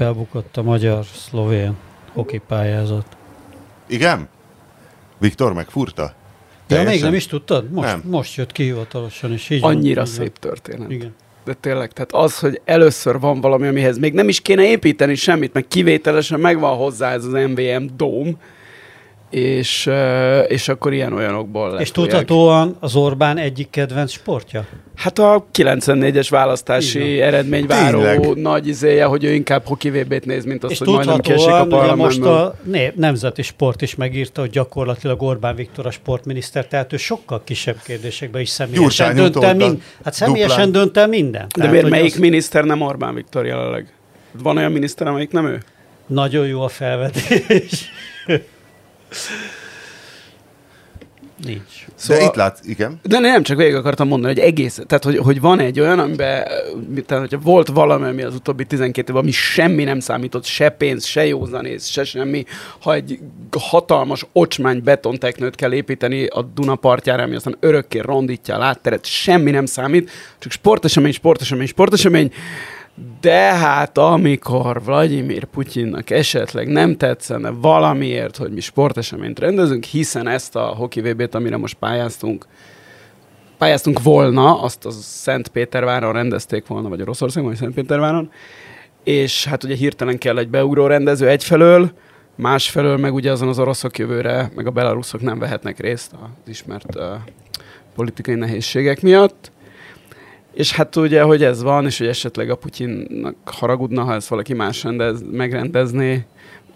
Elbukott a magyar-szlovén hokipályázat. Igen? Viktor megfurta? Ja, még nem is tudtad? Most, nem. most jött ki hivatalosan, és így Annyira van, szép történet. Igen. De tényleg, tehát az, hogy először van valami, amihez még nem is kéne építeni semmit, meg kivételesen megvan hozzá ez az MVM dóm, és, és akkor ilyen olyanokból lesz. És tudhatóan az Orbán egyik kedvenc sportja? Hát a 94-es választási Igen. eredményváró Tényleg. nagy izéje, hogy ő inkább hoki néz, mint az, és hogy majdnem késik a parlamentben. most a Nemzeti Sport is megírta, hogy gyakorlatilag Orbán Viktor a sportminiszter, tehát ő sokkal kisebb kérdésekben is személyesen dönt el, mind, hát személyesen dönt el minden. De miért melyik az... miniszter nem Orbán Viktor jelenleg? Van olyan miniszter, amelyik nem ő? Nagyon jó a felvetés. Nincs. Szóval, de itt látsz, igen. De nem, csak végig akartam mondani, hogy egész, tehát hogy, hogy van egy olyan, amiben, tehát hogyha volt valami, ami az utóbbi 12 évben, ami semmi nem számított, se pénz, se józanész, se semmi, ha egy hatalmas ocsmány betonteknőt kell építeni a Duna partjára, ami aztán örökké rondítja a látteret, semmi nem számít, csak sportesemény, sportesemény, sportesemény, de hát amikor Vladimir Putyinnak esetleg nem tetszene valamiért, hogy mi sporteseményt rendezünk, hiszen ezt a Hoki VB-t, amire most pályáztunk, pályáztunk volna, azt a Szentpéterváron rendezték volna, vagy Oroszországban, vagy Szentpéterváron, és hát ugye hirtelen kell egy beugró rendező egyfelől, másfelől meg ugye azon az oroszok jövőre, meg a belaruszok nem vehetnek részt az ismert uh, politikai nehézségek miatt. És hát ugye, hogy ez van, és hogy esetleg a Putyinnak haragudna, ha ezt valaki más rendez, megrendezné,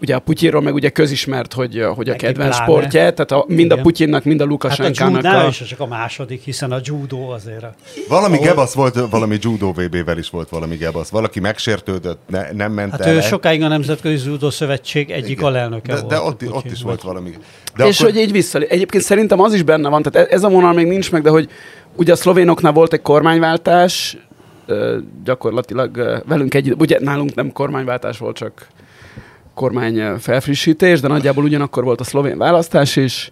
ugye a Putyinról meg ugye közismert, hogy, hogy a Neki kedvenc pláne. sportja, tehát a, mind Igen. a Putyinnak, mind a Lukasenkának. Hát a, a... is csak a második, hiszen a judo azért. A... Valami ahol... gebasz volt, valami judo VB-vel is volt valami gebasz. Valaki megsértődött, ne, nem ment hát el. ő sokáig a Nemzetközi Judo Szövetség egyik Igen. alelnöke de, volt. De ott, ott is volt valami. De és akkor... hogy így vissza. Egyébként szerintem az is benne van, tehát ez a vonal még nincs meg, de hogy ugye a szlovénoknál volt egy kormányváltás, gyakorlatilag velünk együtt, ugye nálunk nem kormányváltás volt, csak kormány felfrissítés, de nagyjából ugyanakkor volt a szlovén választás is,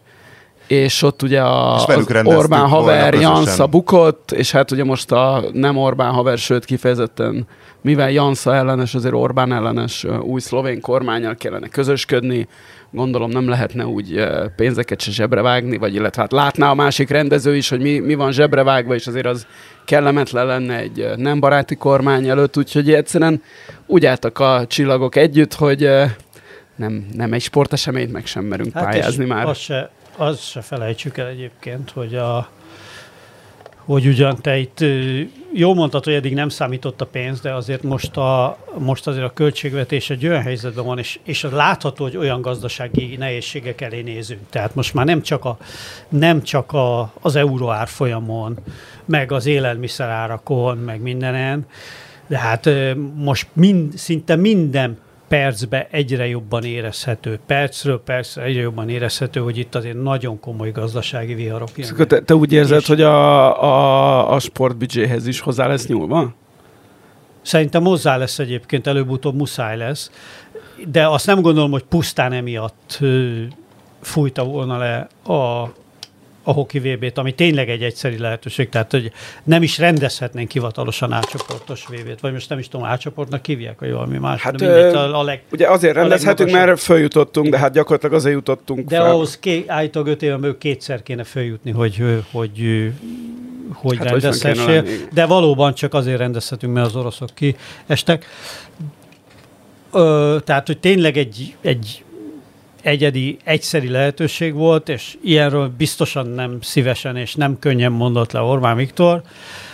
és ott ugye a, az Orbán haver Jansza bukott, és hát ugye most a nem Orbán haver, sőt kifejezetten, mivel Jansza ellenes, azért Orbán ellenes új szlovén kormányal kellene közösködni, gondolom nem lehetne úgy pénzeket se zsebre vágni, vagy illetve hát látná a másik rendező is, hogy mi, mi van zsebre vágva, és azért az kellemetlen lenne egy nem baráti kormány előtt, úgyhogy egyszerűen úgy álltak a csillagok együtt, hogy nem, nem egy sporteseményt meg sem merünk hát pályázni már. Az se, az se felejtsük el egyébként, hogy a hogy ugyan te itt jó mondtad, hogy eddig nem számított a pénz, de azért most, a, most azért a költségvetés egy olyan helyzetben van, és, és látható, hogy olyan gazdasági nehézségek elé nézünk. Tehát most már nem csak, a, nem csak a, az euró árfolyamon, meg az élelmiszerárakon, meg mindenen, de hát most mind, szinte minden percbe egyre jobban érezhető, percről percre egyre jobban érezhető, hogy itt azért nagyon komoly gazdasági viharok jönnek. Te, te úgy érzed, és hogy a, a, a sportbüdzséhez is hozzá lesz nyúlva? Szerintem hozzá lesz egyébként, előbb-utóbb muszáj lesz, de azt nem gondolom, hogy pusztán emiatt fújta volna le a a hoki VB-t, ami tényleg egy egyszerű lehetőség, tehát hogy nem is rendezhetnénk hivatalosan átcsoportos VB-t, vagy most nem is tudom, átcsoportnak hívják, vagy valami más. Hát mindegy, a, a leg, ugye azért rendezhetünk, mert följutottunk, de hát gyakorlatilag azért jutottunk De fel. ahhoz ké, állítólag öt éven kétszer kéne följutni, hogy, hogy hogy hát rendezhessél, de valóban csak azért rendezhetünk, mert az oroszok kiestek. Ö, tehát, hogy tényleg egy, egy egyedi, egyszeri lehetőség volt, és ilyenről biztosan nem szívesen és nem könnyen mondott le Orbán Viktor.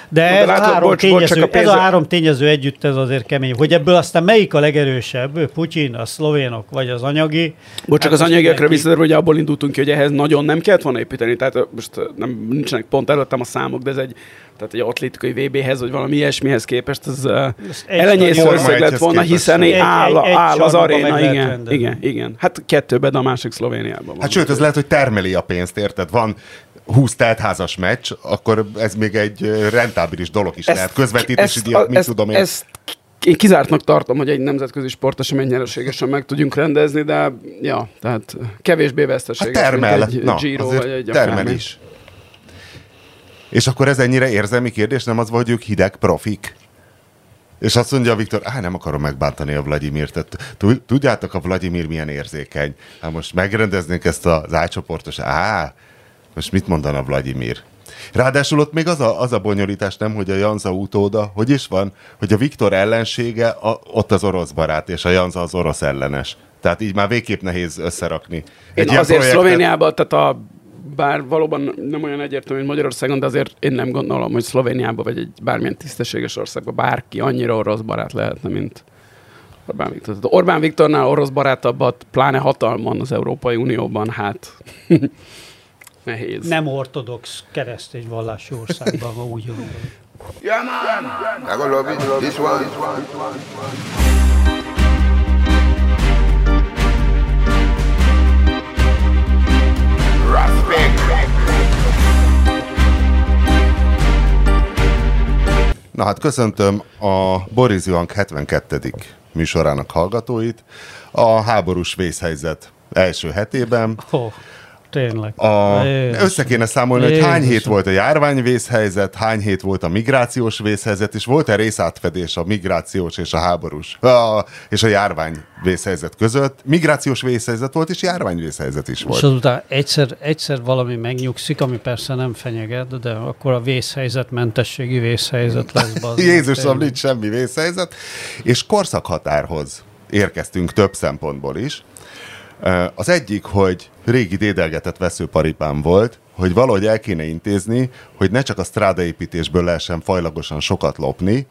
De, ez, látod, a három bocs, tényező, bocs, a ez a három tényező együtt ez azért kemény. Hogy ebből aztán melyik a legerősebb? Putyin, a szlovénok, vagy az anyagi? Bocs, csak hát az anyagiakra visszatérve, hogy abból indultunk ki, hogy ehhez nagyon nem kellett volna építeni. Tehát most nem, nincsenek pont előttem a számok, de ez egy tehát egy atlétikai VB-hez, vagy valami ilyesmihez képest, ez elenyésző összeg lett volna, hiszen egy, áll, egy, egy áll az aréna, igen, igen, igen. Hát kettőben, de a másik Szlovéniában van. Hát sőt, ez lehet, hogy termeli a pénzt, érted? Van 20 teltházas meccs, akkor ez még egy rentábilis dolog is ezt, lehet. Közvetítési díjat, mit ezt, tudom én. Ezt én kizártnak tartom, hogy egy nemzetközi sportesemény nyereségesen meg tudjunk rendezni, de ja, tehát kevésbé veszteséges, hát termel. egy Na, Giro vagy egy termel akármi. is. És akkor ez ennyire érzelmi kérdés, nem az, hogy ők hideg profik? És azt mondja Viktor, á, nem akarom megbántani a Vladimirt. Tudjátok, a Vladimir milyen érzékeny. Hát most megrendeznénk ezt az ácsoportos, á, most mit mondana Vladimir? Ráadásul ott még az a, az a bonyolítás nem, hogy a Janza utóda, hogy is van, hogy a Viktor ellensége a, ott az orosz barát, és a Janza az orosz ellenes. Tehát így már végképp nehéz összerakni. Egy Én azért projektet... Szlovéniában, tehát a bár valóban nem olyan egyértelmű, mint Magyarországon, de azért én nem gondolom, hogy Szlovéniában vagy egy bármilyen tisztességes országban bárki annyira orosz barát lehetne, mint Orbán Viktor. Tehát Orbán Viktornál orosz barátabbat, pláne hatalman az Európai Unióban, hát nehéz. Nem ortodox keresztény vallású országban, ha úgy gondolom. Yeah, man! I gonna love it. This one. Na hát köszöntöm a Boris Johank 72. műsorának hallgatóit. A háborús vészhelyzet első hetében. Oh. Tényleg. A, össze kéne számolni, Jézus. hogy hány hét volt a járványvészhelyzet, hány hét volt a migrációs vészhelyzet, és volt-e részátfedés a migrációs és a háborús, a, és a járványvészhelyzet között. Migrációs vészhelyzet volt, és járványvészhelyzet is volt. És azután egyszer, egyszer valami megnyugszik, ami persze nem fenyeget, de akkor a vészhelyzet, mentességi vészhelyzet lesz. Jézusom, nincs semmi vészhelyzet. És korszakhatárhoz érkeztünk több szempontból is. Az egyik, hogy régi dédelgetett veszőparipám volt, hogy valahogy el kéne intézni, hogy ne csak a strádaépítésből lehessen fajlagosan sokat lopni,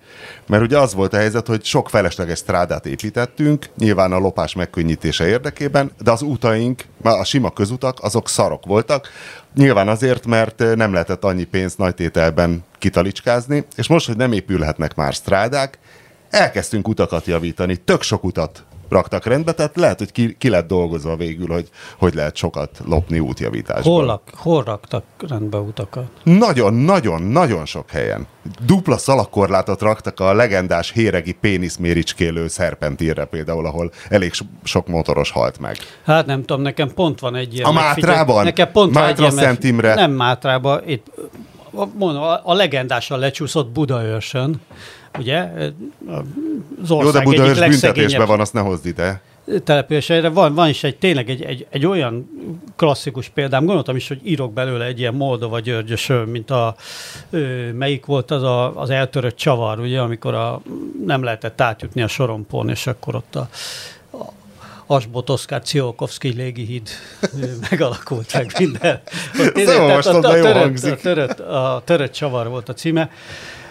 mert ugye az volt a helyzet, hogy sok felesleges strádát építettünk, nyilván a lopás megkönnyítése érdekében, de az utaink, a sima közutak, azok szarok voltak, nyilván azért, mert nem lehetett annyi pénzt nagy kitalicskázni, és most, hogy nem épülhetnek már strádák, elkezdtünk utakat javítani, tök sok utat raktak rendbe, tehát lehet, hogy ki, ki lett dolgozva végül, hogy hogy lehet sokat lopni útjavításban. Hol, hol raktak rendbe utakat? Nagyon, nagyon, nagyon sok helyen. Dupla szalakkorlátot raktak a legendás héregi péniszméricskélő szerpentírre például, ahol elég sok motoros halt meg. Hát nem tudom, nekem pont van egy ilyen. A Mátrában? Nekem pont Mátra van egy ilyen, Nem Mátrában, itt mondom, a, a legendásan lecsúszott Budaörsön, ugye? Az ország Jó, de Budaörs büntetésben van, azt ne hozd ide településre. Van, van is egy tényleg egy, egy, egy olyan klasszikus példám, gondoltam is, hogy írok belőle egy ilyen Moldova Györgyös, mint a, ö, melyik volt az a, az eltörött csavar, ugye, amikor a, nem lehetett átjutni a sorompon, és akkor ott a, a Asbot Oszkár Ciolkovszki légihíd megalakult meg minden. Ott, tehát a, a, törött, a, törött, a törött csavar volt a címe.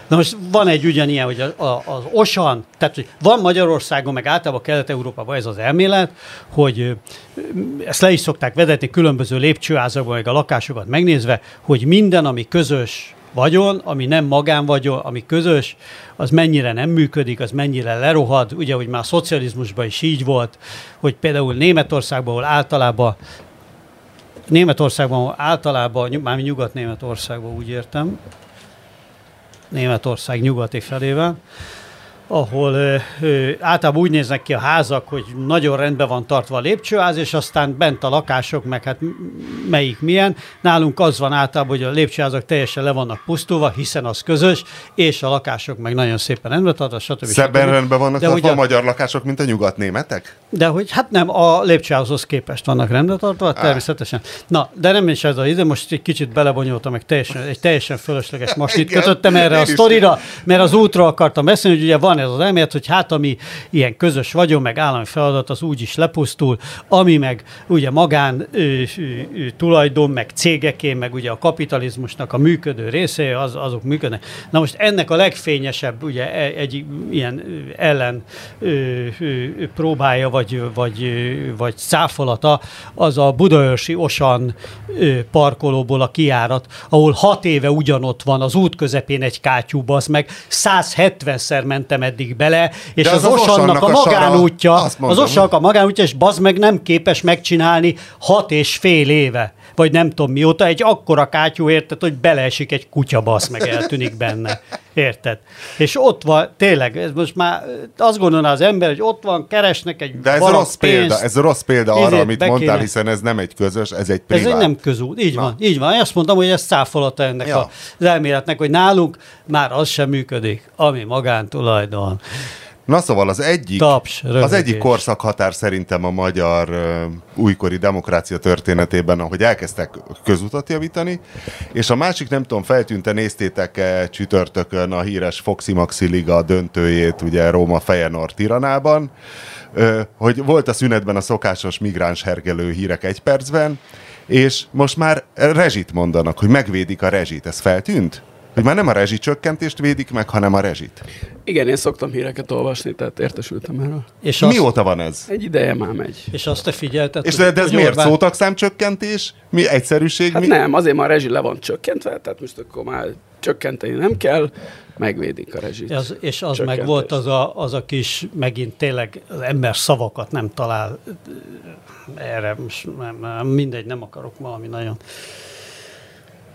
Na most van egy ugyanilyen, hogy a, a, az OSAN, tehát hogy van Magyarországon, meg általában Kelet-Európában ez az elmélet, hogy ezt le is szokták vedetni különböző lépcsőházakban, meg a lakásokat megnézve, hogy minden, ami közös vagyon, ami nem magánvagyon, ami közös, az mennyire nem működik, az mennyire lerohad. Ugye, hogy már a szocializmusban is így volt, hogy például Németországban, ahol általában Németországban általában, már Nyugat-Németországban úgy értem, Németország nyugati felével, ahol ö, ö, általában úgy néznek ki a házak, hogy nagyon rendben van tartva a lépcsőház, és aztán bent a lakások, meg hát melyik milyen. Nálunk az van általában, hogy a lépcsőházak teljesen le vannak pusztulva, hiszen az közös, és a lakások meg nagyon szépen rendben tartva, stb. Szebben stb. rendben vannak de ugye, a magyar lakások, mint a nyugat-németek? De hogy hát nem, a lépcsőházhoz képest vannak rendben tartva, természetesen. Na, de nem is ez a ide, most egy kicsit belebonyoltam, meg teljesen, egy teljesen fölösleges masnit kötöttem erre a sztorira, mert az útra akartam beszélni, hogy ugye van van ez az elmélet, hogy hát ami ilyen közös vagyon, meg állami feladat, az úgy is lepusztul, ami meg ugye magán ö, ö, tulajdon, meg cégeké, meg ugye a kapitalizmusnak a működő része, az, azok működnek. Na most ennek a legfényesebb ugye e, egy ilyen ellen ö, ö, próbája, vagy, vagy, vagy cáfolata, az a Budaörsi Osan ö, parkolóból a kiárat, ahol hat éve ugyanott van az út közepén egy kátyú, az meg 170-szer mentem eddig bele, és az, az Osannak a magánútja, az Osannak a magánútja, és bazd meg nem képes megcsinálni hat és fél éve. Vagy nem tudom mióta, egy akkora kátyú, érted, hogy beleesik egy kutyabasz, meg eltűnik benne. Érted? És ott van, tényleg, ez most már azt gondolná az ember, hogy ott van, keresnek egy De ez rossz példa, ez rossz példa arra, Izét amit be mondtál, hiszen ez nem egy közös, ez egy Ez privát. egy nem közút. Így Na. van, így van. Én azt mondtam, hogy ez száfolata ennek ja. az elméletnek, hogy nálunk már az sem működik, ami magántulajdon. Na szóval az egyik, Taps, az egyik korszakhatár szerintem a magyar ö, újkori demokrácia történetében, ahogy elkezdtek közutat javítani, és a másik, nem tudom, feltűnte, néztétek-e csütörtökön a híres Foxy Maxi Liga döntőjét, ugye Róma Fejenor Tiranában, ö, hogy volt a szünetben a szokásos migráns hergelő hírek egy percben, és most már rezsit mondanak, hogy megvédik a rezsit. Ez feltűnt? Hogy már nem a rezsicsökkentést védik meg, hanem a rezsit. Igen, én szoktam híreket olvasni, tehát értesültem erről. És azt, Mióta van ez? Egy ideje már megy. és azt te figyelted, És hogy- de, de ez miért? Orbán- Szótagszámcsökkentés? Mi egyszerűség? Hát mi? nem, azért már a rezsi le van csökkentve, tehát most akkor már csökkenteni nem kell, megvédik a rezsit. Az, és az meg volt az a, az a kis, megint tényleg az ember szavakat nem talál erre, most nem, mindegy, nem akarok valami nagyon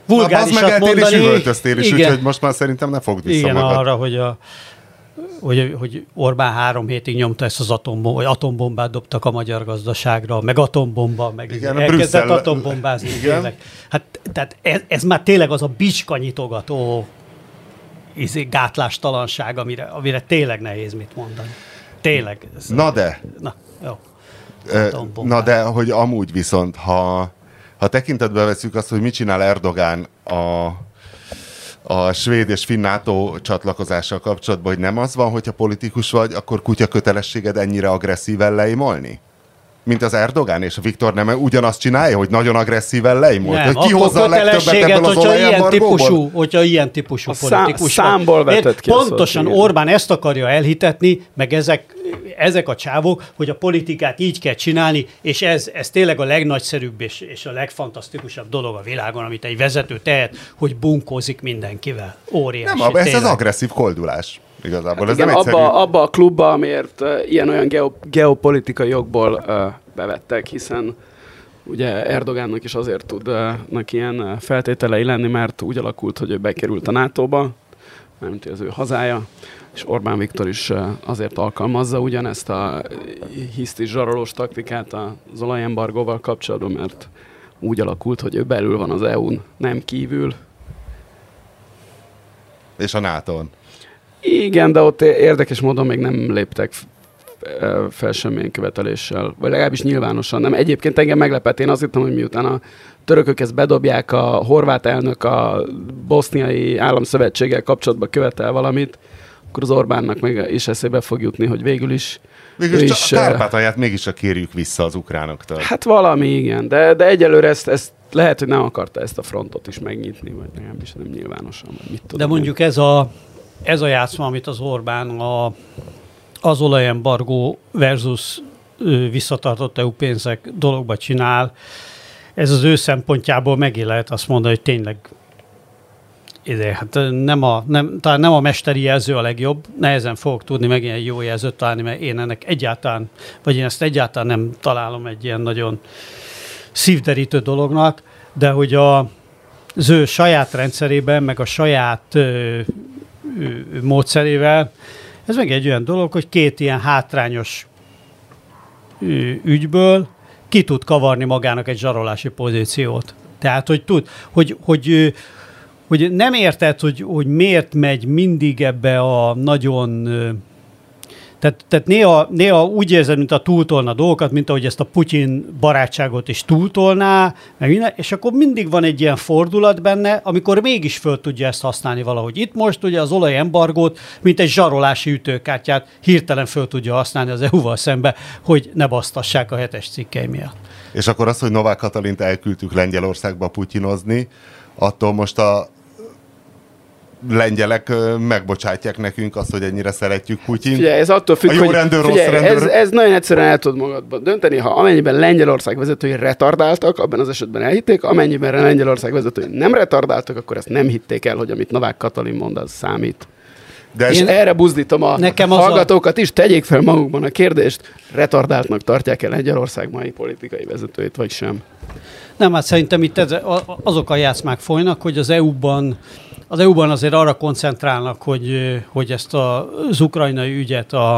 Na, vulgárisat és mondani. üvöltöztél is, úgyhogy most már szerintem ne fogd vissza Igen, magad. arra, hogy, a, hogy, hogy Orbán három hétig nyomta ezt az atombom, vagy atombombát dobtak a magyar gazdaságra, meg atombomba, meg Igen, elkezdett Brüsszel- atombombázni. Igen. Tényleg. Hát, tehát ez, ez, már tényleg az a bicska nyitogató izé, gátlástalanság, amire, amire tényleg nehéz mit mondani. Tényleg. Ez, Na de, na jó. na de, hogy amúgy viszont, ha, ha tekintetbe veszük azt, hogy mit csinál Erdogán a, a svéd és finn NATO csatlakozással kapcsolatban, hogy nem az van, hogyha politikus vagy, akkor kutya kötelességed ennyire agresszíven leimolni? Mint az Erdogán és a Viktor nem ugyanazt csinálja, hogy nagyon agresszíven leimolt? Nem, hogy ki hozza a legtöbbet ebből az hogyha ilyen típusú, hogyha ilyen típusú A szám- politikus van. számból vetett ki szót, Pontosan igen. Orbán ezt akarja elhitetni, meg ezek, ezek a csávok, hogy a politikát így kell csinálni, és ez, ez tényleg a legnagyszerűbb és, és a legfantasztikusabb dolog a világon, amit egy vezető tehet, hogy bunkózik mindenkivel. Óriási. Nem, ez az tényleg. agresszív koldulás. Igazából ez Igen, nem egyszerű. abba, abba a klubba, amiért uh, ilyen-olyan geo, geopolitikai jogból uh, bevettek, hiszen ugye Erdogánnak is azért tudnak ilyen feltételei lenni, mert úgy alakult, hogy ő bekerült a NATO-ba, mármint az ő hazája, és Orbán Viktor is azért alkalmazza ugyanezt a hisztis zsarolós taktikát az olajembargóval kapcsolatban, mert úgy alakult, hogy ő belül van az EU-n, nem kívül, És a NATO-n. Igen, de ott érdekes módon még nem léptek fel semmilyen követeléssel, vagy legalábbis nyilvánosan nem. Egyébként engem meglepett, én azt hittem, hogy miután a törökök ezt bedobják, a horvát elnök a boszniai államszövetséggel kapcsolatban követel valamit, akkor az Orbánnak meg is eszébe fog jutni, hogy végül is Végül is is, eh, Kárpátalját mégiscsak kérjük vissza az ukránoktól. Hát valami, igen, de, de egyelőre ezt, ezt lehet, hogy nem akarta ezt a frontot is megnyitni, vagy legalábbis nem nyilvánosan, vagy mit tudom. De én. mondjuk ez a, ez a játszma, amit az Orbán a, az olajembargó versus visszatartott EU pénzek dologba csinál, ez az ő szempontjából megint lehet azt mondani, hogy tényleg ide, hát nem a, nem, talán nem a mesteri jelző a legjobb, nehezen fogok tudni megint egy jó jelzőt találni, mert én ennek egyáltalán, vagy én ezt egyáltalán nem találom egy ilyen nagyon szívderítő dolognak, de hogy a, az ő saját rendszerében, meg a saját ö, módszerével, ez meg egy olyan dolog, hogy két ilyen hátrányos ügyből ki tud kavarni magának egy zsarolási pozíciót. Tehát, hogy tud, hogy, hogy, hogy nem érted, hogy, hogy miért megy mindig ebbe a nagyon tehát, tehát néha, néha úgy érzed, mint a túltolna dolgokat, mint ahogy ezt a Putyin barátságot is túltolná, meg minden, és akkor mindig van egy ilyen fordulat benne, amikor mégis föl tudja ezt használni valahogy. Itt most ugye az olajembargót, mint egy zsarolási ütőkártyát hirtelen föl tudja használni az EU-val szembe, hogy ne basztassák a hetes cikkei miatt. És akkor az, hogy Novák Katalint elküldtük Lengyelországba putyinozni, attól most a lengyelek megbocsátják nekünk azt, hogy ennyire szeretjük Putyint. Figyelj, ez attól függ, A jó hogy rendőr, rossz figyelj, rendőr. Ez, ez nagyon egyszerűen el tud magadban dönteni, ha amennyiben Lengyelország vezetői retardáltak, abban az esetben elhitték, amennyiben Lengyelország vezetői nem retardáltak, akkor ezt nem hitték el, hogy amit Novák Katalin mond, az számít. De És ez, erre buzdítom a Nekem az a- hallgatókat is, tegyék fel magukban a kérdést, retardáltnak tartják el Lengyelország mai politikai vezetőit, vagy sem. Nem, hát szerintem itt ez, azok a játszmák folynak, hogy az EU-ban az EU-ban azért arra koncentrálnak, hogy, hogy ezt az ukrajnai ügyet a,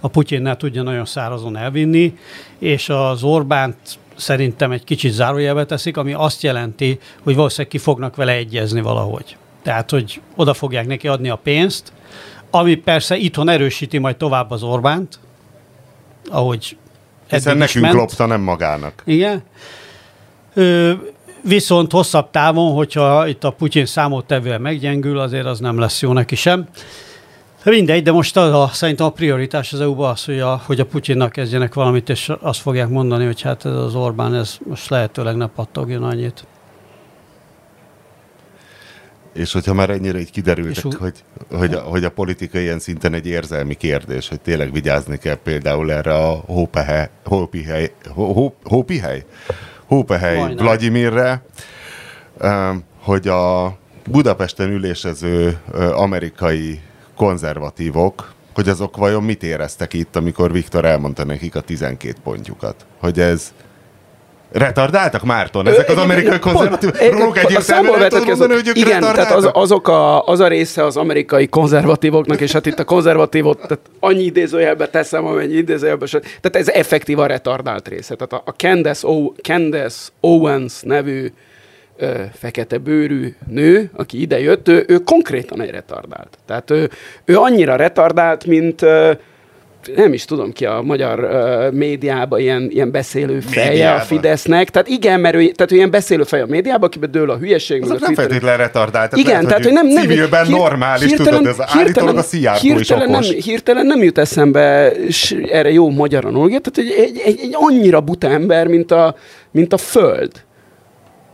a Putyinnál tudja nagyon szárazon elvinni, és az Orbánt szerintem egy kicsit zárójelbe teszik, ami azt jelenti, hogy valószínűleg ki fognak vele egyezni valahogy. Tehát, hogy oda fogják neki adni a pénzt, ami persze itthon erősíti majd tovább az Orbánt, ahogy Hiszen nekünk ment. lopta, nem magának. Igen. Ö, viszont hosszabb távon, hogyha itt a Putyin számottevően meggyengül, azért az nem lesz jó neki sem. Mindegy, de most az a, szerintem a prioritás az EU-ban az, hogy a, hogy a Putyinnak kezdjenek valamit, és azt fogják mondani, hogy hát ez az Orbán, ez most lehetőleg ne pattogjon annyit. És hogyha már ennyire így kiderültek, és hogy, hogy, a, hogy a politika ilyen szinten egy érzelmi kérdés, hogy tényleg vigyázni kell például erre a hópehely, hópihely, hó, hópihely, hópehely Vladimirre, hogy a Budapesten ülésező amerikai konzervatívok, hogy azok vajon mit éreztek itt, amikor Viktor elmondta nekik a 12 pontjukat. Hogy ez Retardáltak, Márton? Ezek az amerikai konzervatívok? Róluk egyértelműen mondani, hogy ők Igen, tehát az, azok a, az a része az amerikai konzervatívoknak, és hát itt a konzervatívot tehát annyi idézőjelbe teszem, amennyi idézőjelbe sem. Tehát ez effektív a retardált része. Tehát a, a Candace, o, Candace Owens nevű ö, fekete bőrű nő, aki ide jött, ő, ő konkrétan egy retardált. Tehát ő, ő annyira retardált, mint ö, nem is tudom ki a magyar uh, médiában ilyen, ilyen beszélő feje médiában. a Fidesznek. Tehát igen, mert ő, tehát ő ilyen beszélő feje a médiában, akiben dől a hülyeség. Azok nem feltétlenül retardált. Igen, lehet, tehát hogy nem, nem civilben hír, normális, hirtelen, tudod, ez állítólag a Szijjártó is okos. Nem, hirtelen nem jut eszembe erre jó magyar anológia, tehát hogy egy, egy, egy, annyira buta ember, mint a, mint a föld.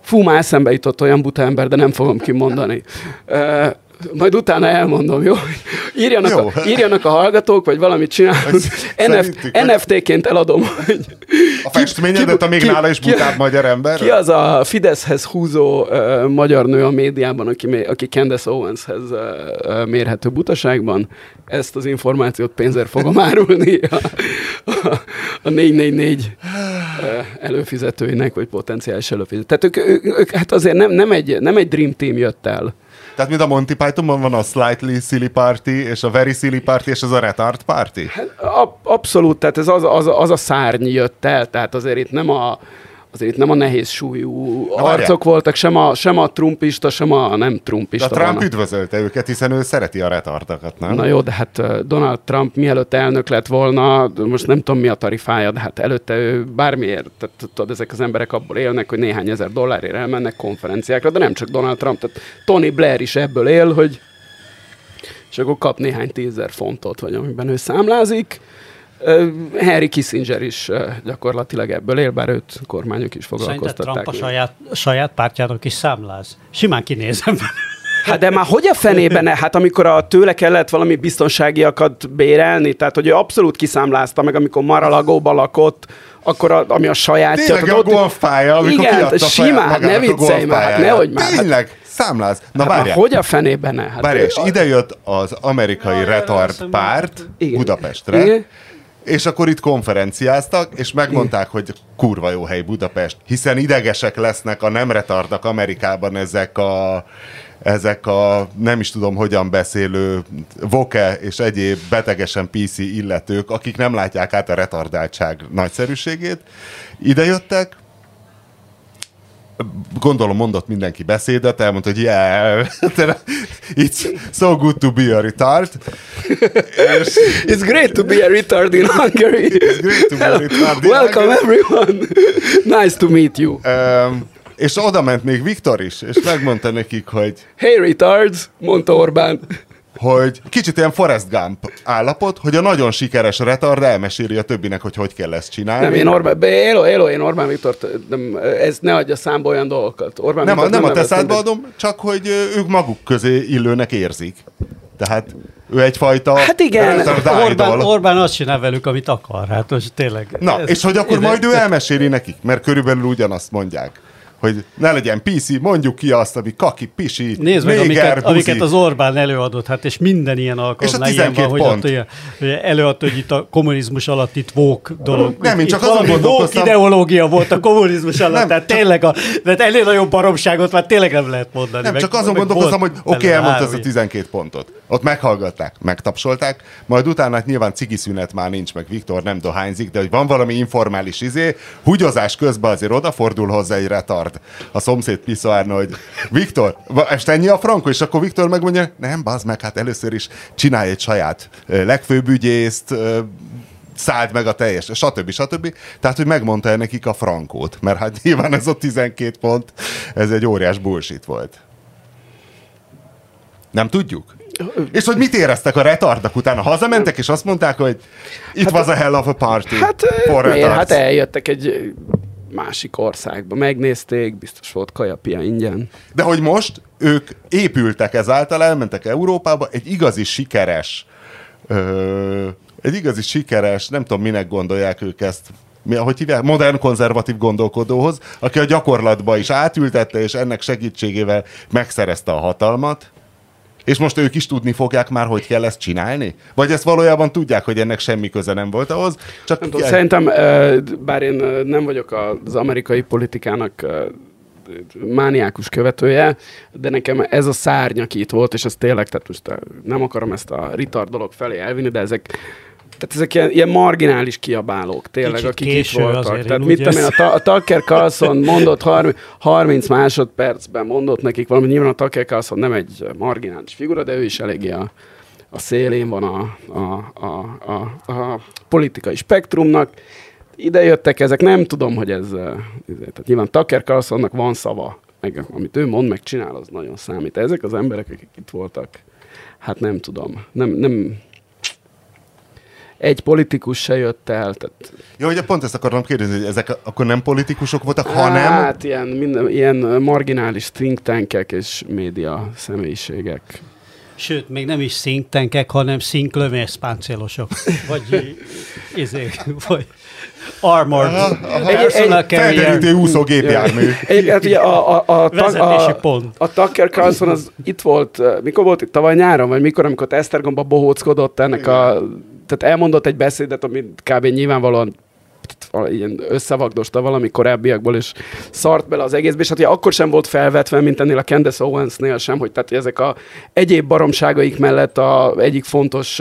Fú, már eszembe jutott olyan buta ember, de nem fogom kimondani. Uh, majd utána elmondom, jó? Írjanak, jó. A, írjanak a hallgatók, vagy valamit csinálunk. NF, NFT-ként eladom. Hogy a festményedet, a még ki, nála is butább magyar ember? Ki az a Fideszhez húzó uh, magyar nő a médiában, aki, aki Candace Owenshez uh, mérhető butaságban? Ezt az információt pénzért fogom árulni a, a, a 444 uh, előfizetőinek, vagy potenciális előfizetőinek. Tehát ők, ők, ők hát azért nem, nem, egy, nem egy Dream Team jött el tehát mint a Monty Pythonban van a Slightly Silly Party, és a Very Silly Party, és az a Retard Party? Hát, abszolút, tehát ez az, az, az a szárny jött el, tehát azért itt nem a azért itt nem a nehéz súlyú Na, arcok várjál. voltak, sem a, sem a trumpista, sem a nem trumpista. De a Trump van. üdvözölte őket, hiszen ő szereti a retardakat, nem? Na jó, de hát Donald Trump mielőtt elnök lett volna, most nem tudom mi a tarifája, de hát előtte ő bármiért, tehát tudod, ezek az emberek abból élnek, hogy néhány ezer dollárért elmennek konferenciákra, de nem csak Donald Trump, tehát Tony Blair is ebből él, hogy és akkor kap néhány tízezer fontot, vagy amiben ő számlázik, Harry Kissinger is gyakorlatilag ebből él, bár őt kormányok is foglalkoztatták. Trump a saját, saját pártjának is számláz. Simán kinézem. Hát de már hogy a fenében? Hát amikor a tőle kellett valami biztonságiakat bérelni, tehát hogy ő abszolút kiszámlázta meg, amikor Maralagóba lakott, akkor a, ami a sajátja. Tényleg a golfpálya, amikor Igen, simán, ne viccelj már, nehogy már. Tényleg, számláz. Na hát várjál. hogy a fenében ne? Hát várjál, és ide jött az amerikai retard párt Igen. Budapestre, Igen és akkor itt konferenciáztak, és megmondták, hogy kurva jó hely Budapest, hiszen idegesek lesznek a nem retardak Amerikában ezek a ezek a nem is tudom hogyan beszélő voke és egyéb betegesen PC illetők, akik nem látják át a retardáltság nagyszerűségét, idejöttek, gondolom mondott mindenki beszédet, elmondta, hogy yeah, it's so good to be a retard. it's great to be a retard in Hungary. It's great to be a retard in Welcome Hungary. everyone. nice to meet you. Um, és oda ment még Viktor is, és megmondta nekik, hogy... Hey retards, mondta Orbán hogy kicsit ilyen Forrest Gump állapot, hogy a nagyon sikeres retard elmeséli a többinek, hogy hogy kell ezt csinálni. Nem, én Orbán, élo, élo, én Orbán Viktor, nem, ez ne adja számba olyan dolgokat. Orbán nem, Viktor, nem, nem a te szádba adom, csak hogy ők maguk közé illőnek érzik. Tehát ő egyfajta Hát igen, Orbán, Orbán azt csinál velük, amit akar. Hát most tényleg. Na, ez, és hogy akkor majd ő elmeséli nekik, mert körülbelül ugyanazt mondják hogy ne legyen PC, mondjuk ki azt, ami kaki, pisi, Nézd meg, néger, amiket, buzi. amiket az Orbán előadott, hát és minden ilyen alkalomnál ilyen van, 12 hogy, pont. ott, ilyen, hogy előadta, hogy itt a kommunizmus alatt itt vók dolog. Nem, én csak azon gondolkoztam- ideológia volt a kommunizmus alatt, Nem, tehát csak- tényleg, a, de ennél nagyobb baromságot már tényleg nem lehet mondani. Nem, meg, csak azon meg gondolkoztam, hogy oké, okay, elmondta ezt a három 12 pontot. Ott meghallgatták, megtapsolták, majd utána hát nyilván cigiszünet már nincs, meg Viktor nem dohányzik, de hogy van valami informális izé, húgyozás közben azért odafordul hozzá egy retard a szomszéd piszoárna, hogy Viktor, este ennyi a frankó, és akkor Viktor megmondja, nem, bazd meg, hát először is csinálj egy saját legfőbb ügyészt, szállt meg a teljes, stb. stb. Tehát, hogy megmondta nekik a frankót, mert hát nyilván ez a 12 pont, ez egy óriás bullshit volt. Nem tudjuk? És hogy mit éreztek a retardak utána? Hazamentek, és azt mondták, hogy it was a hell of a party Hát, for miért? hát eljöttek egy másik országba, megnézték, biztos volt kajapia ingyen. De hogy most ők épültek ezáltal, elmentek Európába, egy igazi sikeres, ö, egy igazi sikeres, nem tudom minek gondolják ők ezt, mi, ahogy hívják, modern konzervatív gondolkodóhoz, aki a gyakorlatba is átültette, és ennek segítségével megszerezte a hatalmat, és most ők is tudni fogják már, hogy kell ezt csinálni? Vagy ezt valójában tudják, hogy ennek semmi köze nem volt ahhoz? Csak Nem tudom, szerintem, bár én nem vagyok az amerikai politikának mániákus követője, de nekem ez a szárny, aki itt volt, és ez tényleg, tehát most nem akarom ezt a retard dolog felé elvinni, de ezek tehát ezek ilyen, ilyen marginális kiabálók, tényleg, Kicsit akik itt voltak. azért, Tehát mit tudom én, a, Ta- a Tucker Carlson mondott 30, 30 másodpercben mondott nekik valami, nyilván a Tucker Carlson nem egy marginális figura, de ő is eléggé a, a szélén van a, a, a, a, a politikai spektrumnak. Ide jöttek ezek, nem tudom, hogy ez, eh, ezért, tehát nyilván Tucker Carlsonnak van szava, meg amit ő mond, meg csinál, az nagyon számít. Ezek az emberek, akik itt voltak, hát nem tudom, nem, nem, egy politikus se jött el, tehát Jó, hogy pont ezt akarom kérdezni, hogy ezek akkor nem politikusok voltak, hanem... Hát ilyen, minden, ilyen marginális think tankek és média személyiségek. Sőt, még nem is szinktenkek, hanem szinklövész páncélosok. Vagy, izé, vagy armored personal carrier. úszó gépjármű. Egyébként hát ugye a, a, a, a, a, pont. a Tucker Carlson az itt volt, eh, mikor volt itt tavaly nyáron, vagy mikor, amikor Esztergomba bohóckodott ennek a, tehát elmondott egy beszédet, ami kb. nyilvánvalóan ilyen összevagdosta valami korábbiakból, és szart bele az egészbe, és hát ugye akkor sem volt felvetve, mint ennél a Candace Owensnél sem, hogy tehát ezek a egyéb baromságaik mellett a egyik fontos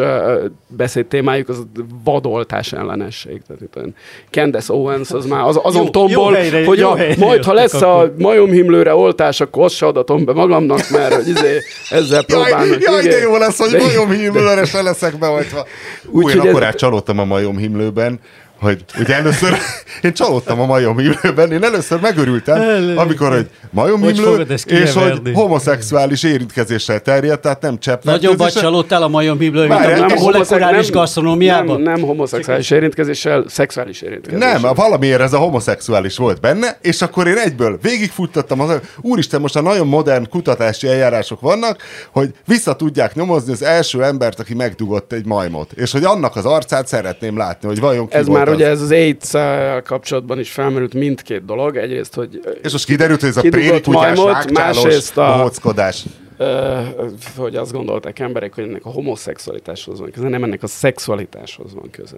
beszédtémájuk az vadoltás ellenesség. Tehát itt olyan Candace Owens az már az, azon Jó- tombol, jó helyre- hogy jó a, helyre majd ha lesz a majomhimlőre oltás, akkor azt se adatom be magamnak, mert hogy izé, ezzel Jaj, próbálnak. jaj, de igen. jó lesz, hogy De- majomhimlőre se leszek beoltva. Úgy, Úgyhogy én ez- akkor csalódtam a majomhimlőben, hogy ugye először, én csalódtam a majomhimlőben, én először megörültem, amikor, hogy ezt és hogy homoszexuális érintkezéssel terjedt, tehát nem csepp. Nagyobbat csalódtál a majom himlő, mint Várjál, a nem molekuláris gasztronómiában? Nem, nem homoszexuális érintkezéssel, szexuális érintkezéssel. Nem, valamiért ez a homoszexuális volt benne, és akkor én egyből végigfuttattam az, úristen, most a nagyon modern kutatási eljárások vannak, hogy vissza tudják nyomozni az első embert, aki megdugott egy majmot, és hogy annak az arcát szeretném látni, hogy vajon ki Ez volt már az. ugye ez az aids kapcsolatban is felmerült mindkét dolog. Egyrészt, hogy És most kiderült, hogy ez a Kidugott préri kutyás, majmot, rákcsálós, másrészt a- bohóckodás. ö, hogy azt gondolták emberek, hogy ennek a homoszexualitáshoz van köze, nem ennek a szexualitáshoz van köze.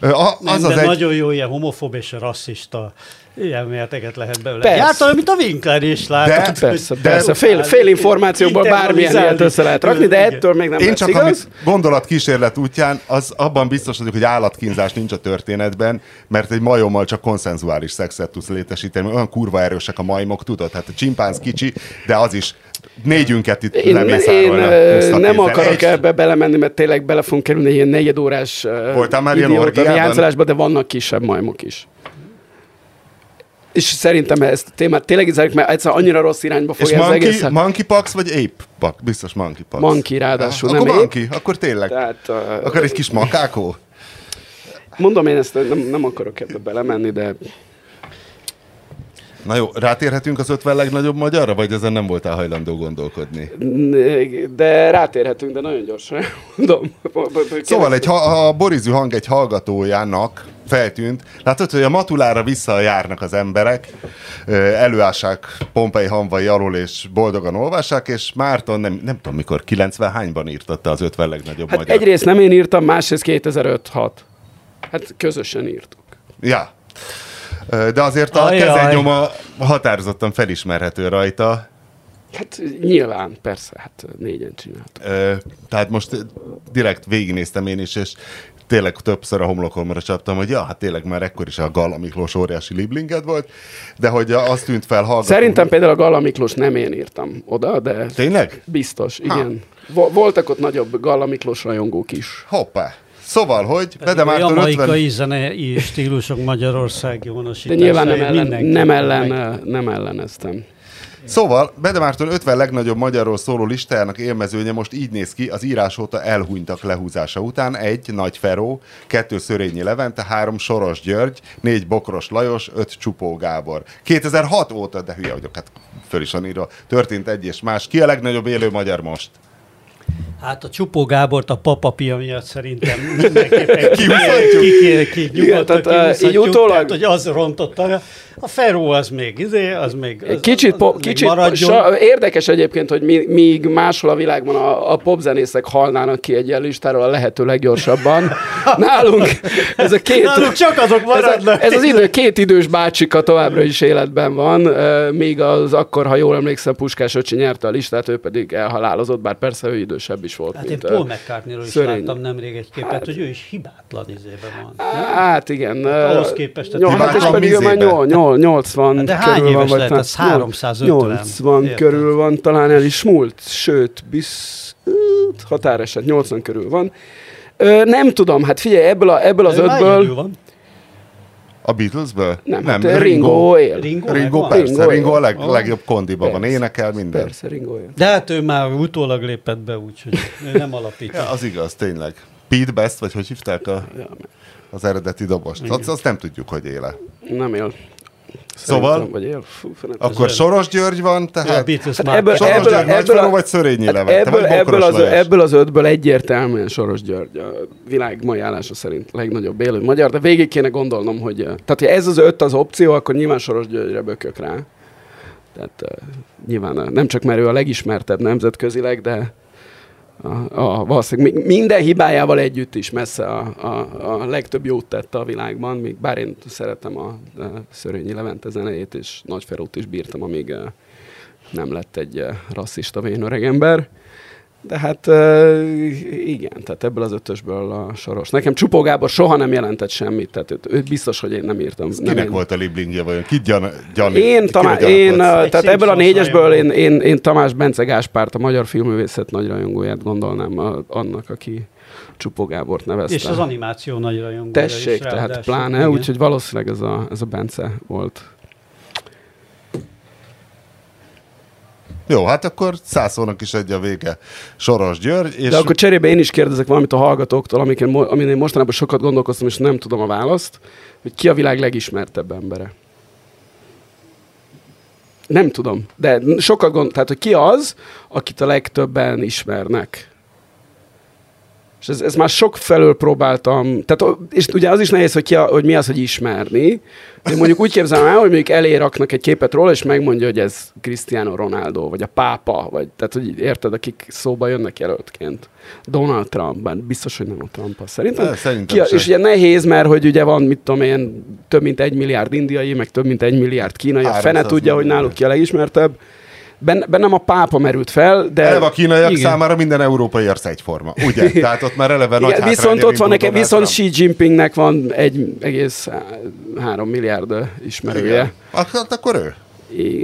A, Nem, az de az egy... nagyon jó ilyen homofób és rasszista ilyen mérteket lehet belőle. Persze. Jártam, mint a Winkler is látod. De- Persze, persze. Fél, fél információból bármilyen ilyet össze lehet rakni, de ettől még nem Én lesz csak igaz. amit gondolatkísérlet útján, az abban biztos vagyok, hogy állatkínzás nincs a történetben, mert egy majommal csak konszenzuális szexet tudsz létesíteni, olyan kurva erősek a majmok, tudod? Hát a csimpánz kicsi, de az is négyünket itt Én, én lemészárolna puszta nem akarok Egy- ebbe belemenni, mert tényleg bele fogunk kerülni ilyen negyedórás Voltál már ilyen orgiában? de vannak kisebb majmok is. És szerintem ezt a témát tényleg zárjuk, mert egyszer annyira rossz irányba És fogja az monkey, egész. monkeypox vagy ape pak? Biztos monkeypox. Monkey ráadásul, akkor nem ape. monkey, akkor tényleg. Tehát, uh, Akkor egy kis makákó? mondom én ezt, nem, nem akarok ebbe belemenni, de Na jó, rátérhetünk az 50 legnagyobb magyarra, vagy ezen nem voltál hajlandó gondolkodni? de rátérhetünk, de nagyon gyorsan mondom. Szóval egy, ha- a Borizű hang egy hallgatójának feltűnt. Látod, hogy a matulára visszajárnak az emberek, előássák Pompei hanvai alól, és boldogan olvassák, és Márton nem, nem tudom mikor, 90 hányban írtatta az 50 legnagyobb Hát magyar. egyrészt nem én írtam, másrészt 2005-6. Hát közösen írtuk. Ja. De azért a Ajaj. kezenyoma határozottan felismerhető rajta. Hát nyilván, persze, hát négyen csináltuk. Ö, Tehát most direkt végignéztem én is, és tényleg többször a homlokomra csaptam, hogy ja, hát tényleg már ekkor is a Galla Miklós óriási liblinged volt, de hogy azt tűnt fel hallgatom. Szerintem például a Galla Miklós nem én írtam oda, de Tényleg? biztos, igen. Vo- voltak ott nagyobb Galla Miklós rajongók is. Hoppá. Szóval, hogy Bede a Márton 50... jamaikai zenei stílusok Magyarországi De honosítása. nyilván nem, ellen, nem, ellen, nem elleneztem. Szóval Bede Márton 50 legnagyobb magyarról szóló listájának élmezőnye most így néz ki az írás óta elhunytak lehúzása után. Egy Nagy Feró, kettő Szörényi Levente, három Soros György, négy Bokros Lajos, öt Csupó Gábor. 2006 óta, de hülye vagyok, hát föl is van írva, történt egy és más. Ki a legnagyobb élő magyar most? Hát a Csupó Gábort a papapia miatt szerintem mindenképpen Kihúzhatjuk. ki, ki, ki, Igen, tehát, eh, így utólag- tehát, hogy az rontotta. A Feró az még, izé, az még, az, Kicsit, az, az még kicsit sa, érdekes egyébként, hogy mi, míg máshol a világban a, a popzenészek halnának ki egy ilyen listáról a lehető leggyorsabban, nálunk ez a két... Nálunk csak azok Ez, maradnak. a, ez az idő, két idős bácsika továbbra is életben van, ö, míg az akkor, ha jól emlékszem, Puskás öcsi nyerte a listát, ő pedig elhalálozott, bár persze ő idősebb is volt. Hát én Paul McCartney-ról is Szörény. láttam nemrég egy képet, hogy ő is hibátlan izében van. Hát igen. ahhoz ö, képest, tehát Nyol, hát és pedig már nyol, nyol, 80 De hány körül van, éves vagy lehet ez? 350? 80 Érted? körül van, talán el is múlt, sőt, bisz, öt, határeset, 80 körül van. Ö, nem tudom, hát figyelj, ebből, a, ebből az ötből... van. A Beatlesből? Nem, nem hát Ringo él. Ringo, Ringo persze, Ringo Ringo a leg, legjobb kondiban van, Persze. énekel minden. Persze, Ringo él. De hát ő már utólag lépett be, úgyhogy nem alapítja. Ja, az igaz, tényleg. Pete Best, vagy hogy hívták a, az eredeti dobost? Azt, azt nem tudjuk, hogy éle. nem él. Szóval? Vagy él. Fú. Akkor. Soros György van, Ja, tehát Beatles Hát ebből- Soros ebből György, Nagy ebből a- vagy Szörényi Hát Levente, ebből, vagy ebből, az, Lajos? ebből az ötből egyértelműen Soros György a világ mai állása szerint legnagyobb élő magyar, de végig kéne gondolnom, hogy eh, tehát, hogy ez az öt az opció, akkor nyilván Soros Györgyre bökök rá. Tehát uh, nyilván eh, nem csak mert ő a legismertebb nemzetközileg, de a, a, valószínűleg mi- minden hibájával együtt is messze a, a, a legtöbb jót tette a világban, még bár én szeretem a, a Szörényi Levente zenejét, és Nagy Ferót is bírtam, amíg nem lett egy rasszista vén öregember. De hát uh, igen, tehát ebből az ötösből a soros. Nekem Csupó Gábor soha nem jelentett semmit, tehát őt biztos, hogy én nem írtam. Nem Kinek én. volt a liblingje vajon? Ki gyan, gyan, Én, Tamá- én tehát ebből a négyesből én, én, én Tamás Bence Gáspárt, a magyar filmművészet nagy rajongóját gondolnám a, annak, aki Csupó Gábort nevezte. És az animáció nagy rajongója Tessék, is, tehát ráadásul. pláne, úgyhogy valószínűleg ez a, ez a Bence volt. Jó, hát akkor százszónak is egy a vége. Soros György, és De akkor cserébe én is kérdezek valamit a hallgatóktól, amiken, amin én mostanában sokat gondolkoztam, és nem tudom a választ, hogy ki a világ legismertebb embere. Nem tudom, de sokat gond, tehát hogy ki az, akit a legtöbben ismernek. És ez, ez már sok felől próbáltam, tehát, és ugye az is nehéz, hogy, ki a, hogy mi az, hogy ismerni. De mondjuk úgy képzelem el, hogy mondjuk elé raknak egy képet róla, és megmondja, hogy ez Cristiano Ronaldo, vagy a pápa, vagy tehát, hogy érted, akik szóba jönnek jelöltként. Donald Trump, bár biztos, hogy nem a Trump az. Szerintem. De szerintem ki a, se. és ugye nehéz, mert hogy ugye van, mit tudom én, több mint egy milliárd indiai, meg több mint egy milliárd kínai, a 300 fene tudja, hogy náluk ki a legismertebb. Ben, bennem a pápa merült fel, de... Eleve a kínaiak Igen. számára minden európai arc egyforma, ugye? Tehát ott már eleve nagy Igen, viszont ott van nekem, viszont. Xi Jinpingnek van egy egész három milliárd ismerője. Igen. Hát akkor ő.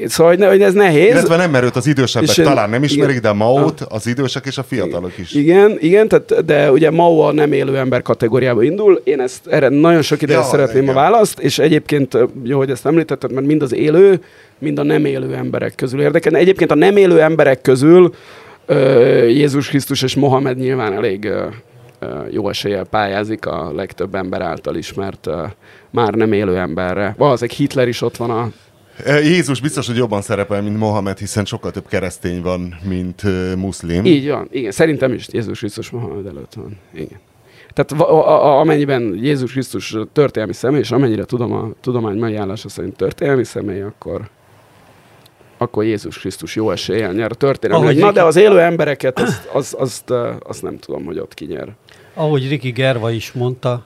Szóval, hogy ez nehéz. Illetve nem, mert őt az idősebbek És talán nem ismerik, igen. de Maót az idősek és a fiatalok is. Igen, igen, tehát, de ugye Mao a nem élő ember kategóriába indul. Én ezt erre nagyon sok ideje Ja, szeretném igen. a választ, és egyébként jó, hogy ezt említetted, mert mind az élő, mind a nem élő emberek közül érdekel. Egyébként a nem élő emberek közül Jézus Krisztus és Mohamed nyilván elég jó eséllyel pályázik a legtöbb ember által ismert már nem élő emberre. Valószínűleg Hitler is ott van a Jézus biztos, hogy jobban szerepel, mint Mohamed, hiszen sokkal több keresztény van, mint uh, muszlim. Így van, igen. Szerintem is Jézus Krisztus Mohamed előtt van. Igen. Tehát a, a, amennyiben Jézus Krisztus történelmi személy, és amennyire tudom a tudomány mai állása szerint történelmi személy, akkor akkor Jézus Krisztus jó eséllyel nyer a történelmi. Ahogy Na, Riki- de az élő embereket, azt, azt, azt, ö, azt nem tudom, hogy ott kinyer. Ahogy Riki Gerva is mondta,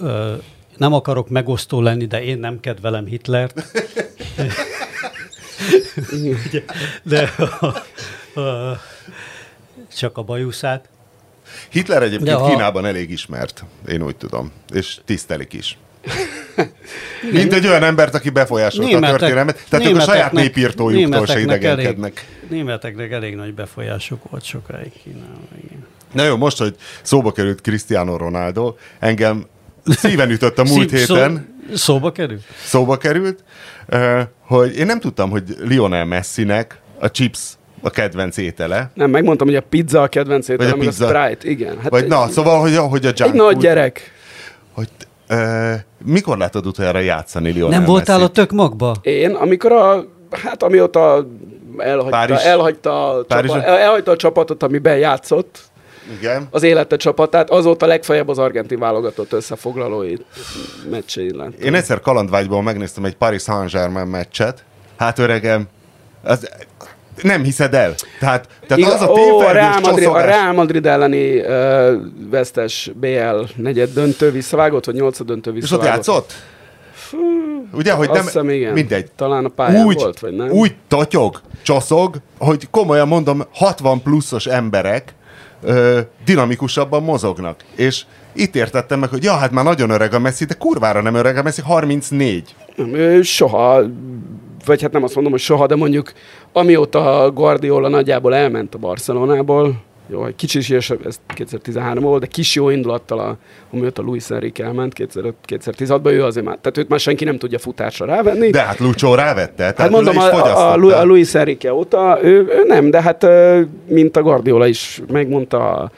ö, nem akarok megosztó lenni, de én nem kedvelem Hitlert. Ugye, de a, a, csak a bajuszát. Hitler egyébként De a- Kínában elég ismert, én úgy tudom, és tisztelik is. Mint egy olyan embert, aki befolyásolta a történelmet. Tehát ők a saját népírtójuktól se németeknek idegenkednek. Elég, németeknek elég nagy befolyásuk volt sokáig Kínában. Igen. Na jó, most, hogy szóba került Cristiano Ronaldo, engem szíven ütött a múlt Szí- héten, Szó, szóba kerül? szóba került, hogy én nem tudtam, hogy Lionel Messinek a chips a kedvenc étele. Nem, megmondtam, hogy a pizza a kedvenc Vagy ételem, a meg a pizza. Sprite, igen. Hát Vagy egy, na, szóval, hogy, a- hogy a junk egy nagy gyerek. Hogy, eh, mikor látod utoljára játszani Lionel Nem voltál a Messit? tök magba? Én, amikor a, hát amióta elhagyta, Párizs- elhagyta, a Párizson? csapat, elhagyta a csapatot, amiben játszott, Igen. az élete csapatát, azóta legfeljebb az argentin válogatott összefoglalói meccsei lett. Én egyszer kalandvágyból megnéztem egy Paris Saint-Germain meccset. Hát öregem, az, nem hiszed el. Tehát, tehát Igaz, az a ó, a Real, Madrid, a Real Madrid elleni uh, vesztes BL negyed döntő visszavágott, vagy nyolcad döntő És ott visszavágott? játszott? Ugye, hogy nem... hiszem, igen. Mindegy. Talán a pályán úgy, volt, vagy nem? Úgy totyog, csoszog, hogy komolyan mondom, 60 pluszos emberek ö, dinamikusabban mozognak. És itt értettem meg, hogy ja, hát már nagyon öreg a Messi, de kurvára nem öreg a Messi, 34. Nem, ő soha, vagy hát nem azt mondom, hogy soha, de mondjuk amióta Guardiola nagyjából elment a Barcelonából, jó, egy kicsi is, ez 2013 volt, de kis jó indulattal, a, amióta Luis Enrique elment 2005-2016-ban, ő azért már, tehát őt már senki nem tudja futásra rávenni. De hát Lucsó rávette. Tehát Hát mondom, a, a, a, a Luis Enrique óta, ő, ő nem, de hát mint a Guardiola is megmondta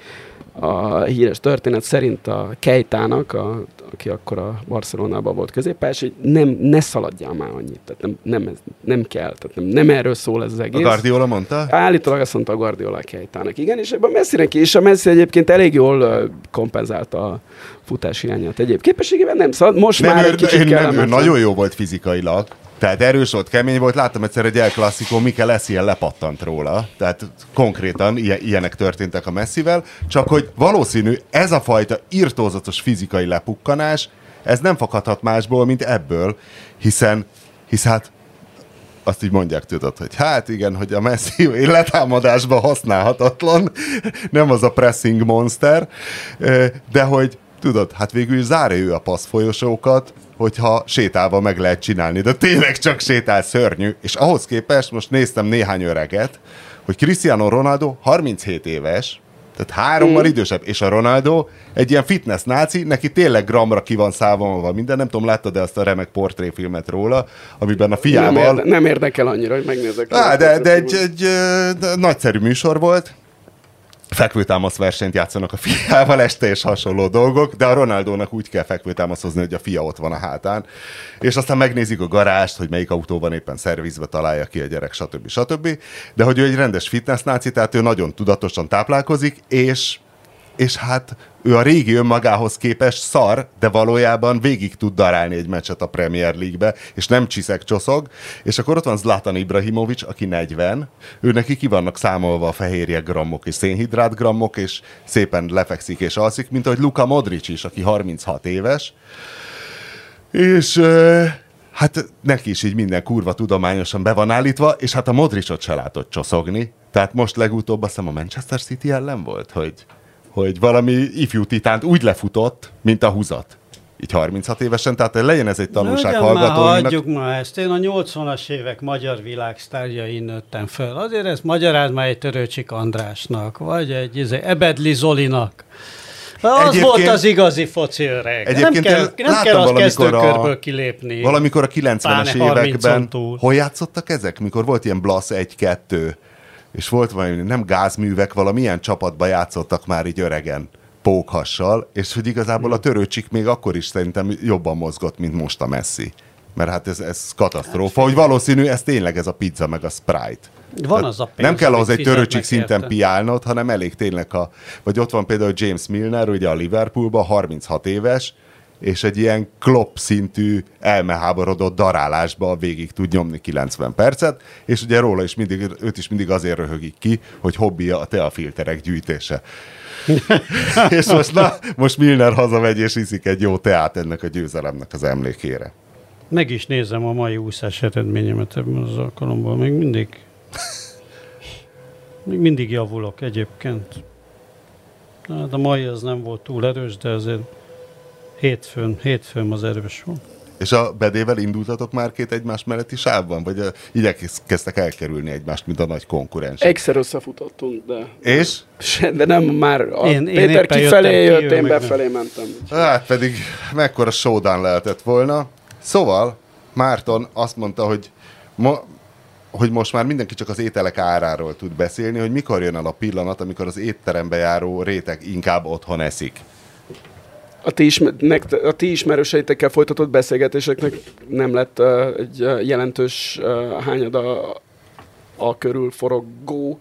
a, a híres történet szerint a Kejtának, a, aki akkor a Barcelonában volt középpályás, hogy nem, ne szaladjál már annyit, tehát nem, nem, ez, nem kell, tehát nem, nem erről szól ez az A egész. Guardiola mondta? Állítólag azt mondta a Guardiola a Kejtának. Igen, és ebben Messinek is, a Messi egyébként elég jól kompenzálta a futás hiányát egyéb képességében, nem szalad, most Nem, már ő, egy kicsit én nem, ő nagyon jó volt fizikailag. Tehát erős volt, kemény volt. Láttam egyszer egy El Clasico, Mikel Essien lepattant róla. Tehát konkrétan ilyen, ilyenek történtek a messzivel. Csak hogy valószínű ez a fajta irtózatos fizikai lepukkanás, ez nem fakadhat másból, mint ebből, hiszen, hisz hát azt így mondják, tudod, hogy hát igen, hogy a Messi letámadásban használhatatlan, nem az a pressing monster, de hogy tudod, hát végül is zárja ő a passzfolyosókat, hogyha sétálva meg lehet csinálni, de tényleg csak sétál szörnyű, és ahhoz képest most néztem néhány öreget, hogy Cristiano Ronaldo 37 éves, tehát hárommal idősebb, és a Ronaldo egy ilyen fitness náci, neki tényleg gramra ki van számolva minden, nem tudom, láttad-e azt a remek portréfilmet róla, amiben a nem, fiával... érde, nem érdekel annyira, hogy megnézek. Á, de, de egy, egy ö, nagyszerű műsor volt. Fekvőtámasz versenyt játszanak a fiával, este és hasonló dolgok, de a Ronaldónak úgy kell fekvőtámaszozni, hogy a fia ott van a hátán. És aztán megnézik a garást, hogy melyik autó van éppen szervizbe, találja ki a gyerek, stb. stb. De hogy ő egy rendes fitness náci, tehát ő nagyon tudatosan táplálkozik, és és hát ő a régi önmagához képest szar, de valójában végig tud darálni egy meccset a Premier League-be, és nem csiszek csoszog, és akkor ott van Zlatan Ibrahimovic, aki 40, ő neki ki vannak számolva a fehérje grammok és szénhidrát grammok, és szépen lefekszik és alszik, mint ahogy Luka Modric is, aki 36 éves, és hát neki is így minden kurva tudományosan be van állítva, és hát a Modricot se látott csoszogni. Tehát most legutóbb azt hiszem a Manchester City ellen volt, hogy, hogy valami ifjú titánt úgy lefutott, mint a húzat. Így 36 évesen, tehát legyen ez egy tanulság Ugyan már hallgatóinak. hagyjuk már ezt. Én a 80-as évek magyar világsztárjain nőttem föl. Azért ezt magyaráz már egy Törőcsik Andrásnak, vagy egy izé, Ebedli Zolinak. Az Egyébként- volt az igazi foci öreg. Egyébként nem kell, nem kell az kezdőkörből kilépni. Valamikor a 90-es Pláne 30-on években, túl. hol játszottak ezek? Mikor volt ilyen Blasz 1-2, és volt valami, nem gázművek, valamilyen csapatba játszottak már így öregen pókhassal, és hogy igazából a törőcsik még akkor is szerintem jobban mozgott, mint most a Messi. Mert hát ez, ez katasztrófa, hogy valószínű ez tényleg ez a pizza meg a Sprite. Van az a pénz, nem kell ahhoz egy fizetnek szinten érte. piálnod, hanem elég tényleg a... Vagy ott van például James Milner, ugye a Liverpoolban, 36 éves, és egy ilyen klopp szintű elmeháborodott darálásba végig tud nyomni 90 percet, és ugye róla is mindig, őt is mindig azért röhögik ki, hogy hobbija a teafilterek gyűjtése. és most, na, most Milner hazamegy és iszik egy jó teát ennek a győzelemnek az emlékére. Meg is nézem a mai úszás eredményemet ebben az alkalomból. Még mindig... Még mindig javulok egyébként. Hát a mai az nem volt túl erős, de azért hétfőn, hétfőn az erős volt. És a bedével indultatok már két egymás melletti sávban? Vagy ö, igyekeztek elkerülni egymást, mint a nagy konkurens? Egyszer összefutottunk, de, És? de nem már a Én- én Péter éppen kifelé jöttem ki, jött, ő én meg nem. befelé mentem. Hát pedig mekkora showdown lehetett volna. Szóval Márton azt mondta, hogy, mo- hogy most már mindenki csak az ételek áráról tud beszélni, hogy mikor jön el a pillanat, amikor az étterembe járó réteg inkább otthon eszik. A ti, ismer, nek, a ti ismerőseitekkel folytatott beszélgetéseknek nem lett uh, egy uh, jelentős uh, hányada a körül forogó,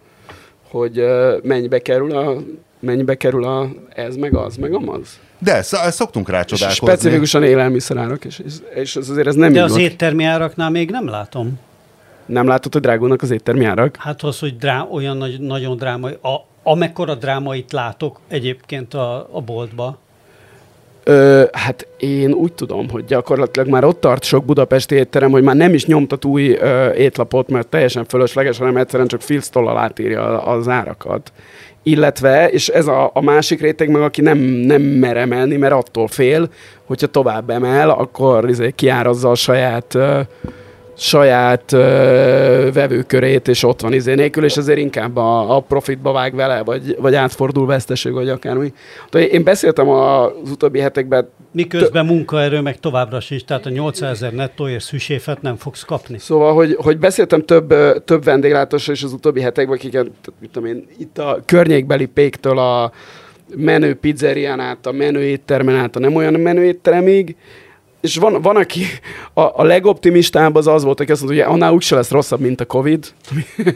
hogy uh, mennyibe kerül a mennyibe kerül a ez meg az, meg amaz? De sz- szoktunk rá És csodálkozni. specifikusan élelmiszerárak, és, és, és ez azért ez nem De az volt. éttermi áraknál még nem látom. Nem látod, hogy drágulnak az éttermi árak? Hát az, hogy drá, olyan nagy, nagyon drámai, a, amekkora drámait látok egyébként a, a boltba. Ö, hát én úgy tudom, hogy gyakorlatilag már ott tart sok budapesti étterem, hogy már nem is nyomtat új ö, étlapot, mert teljesen fölösleges, hanem egyszerűen csak filctollal átírja az árakat. Illetve, és ez a, a másik réteg meg, aki nem, nem mer emelni, mert attól fél, hogyha tovább emel, akkor izé, kiárazza a saját ö, saját ö, vevőkörét, és ott van izé nélkül, és azért inkább a, a profitba vág vele, vagy, vagy átfordul veszteség, vagy akármi. De Én beszéltem az utóbbi hetekben, Miközben munkaerő meg továbbra sincs, tehát a 800 ezer nettóért szüséfet nem fogsz kapni. szóval, hogy, hogy beszéltem több, több vendéglátósról is az utóbbi hetekben, akiket, mit tudom én, itt a környékbeli péktől a menő pizzerián át, a menő éttermen át, a nem olyan menő étteremig, és van, van aki a, a legoptimistább az az volt, aki azt mondta, hogy annál úgyse lesz rosszabb, mint a Covid.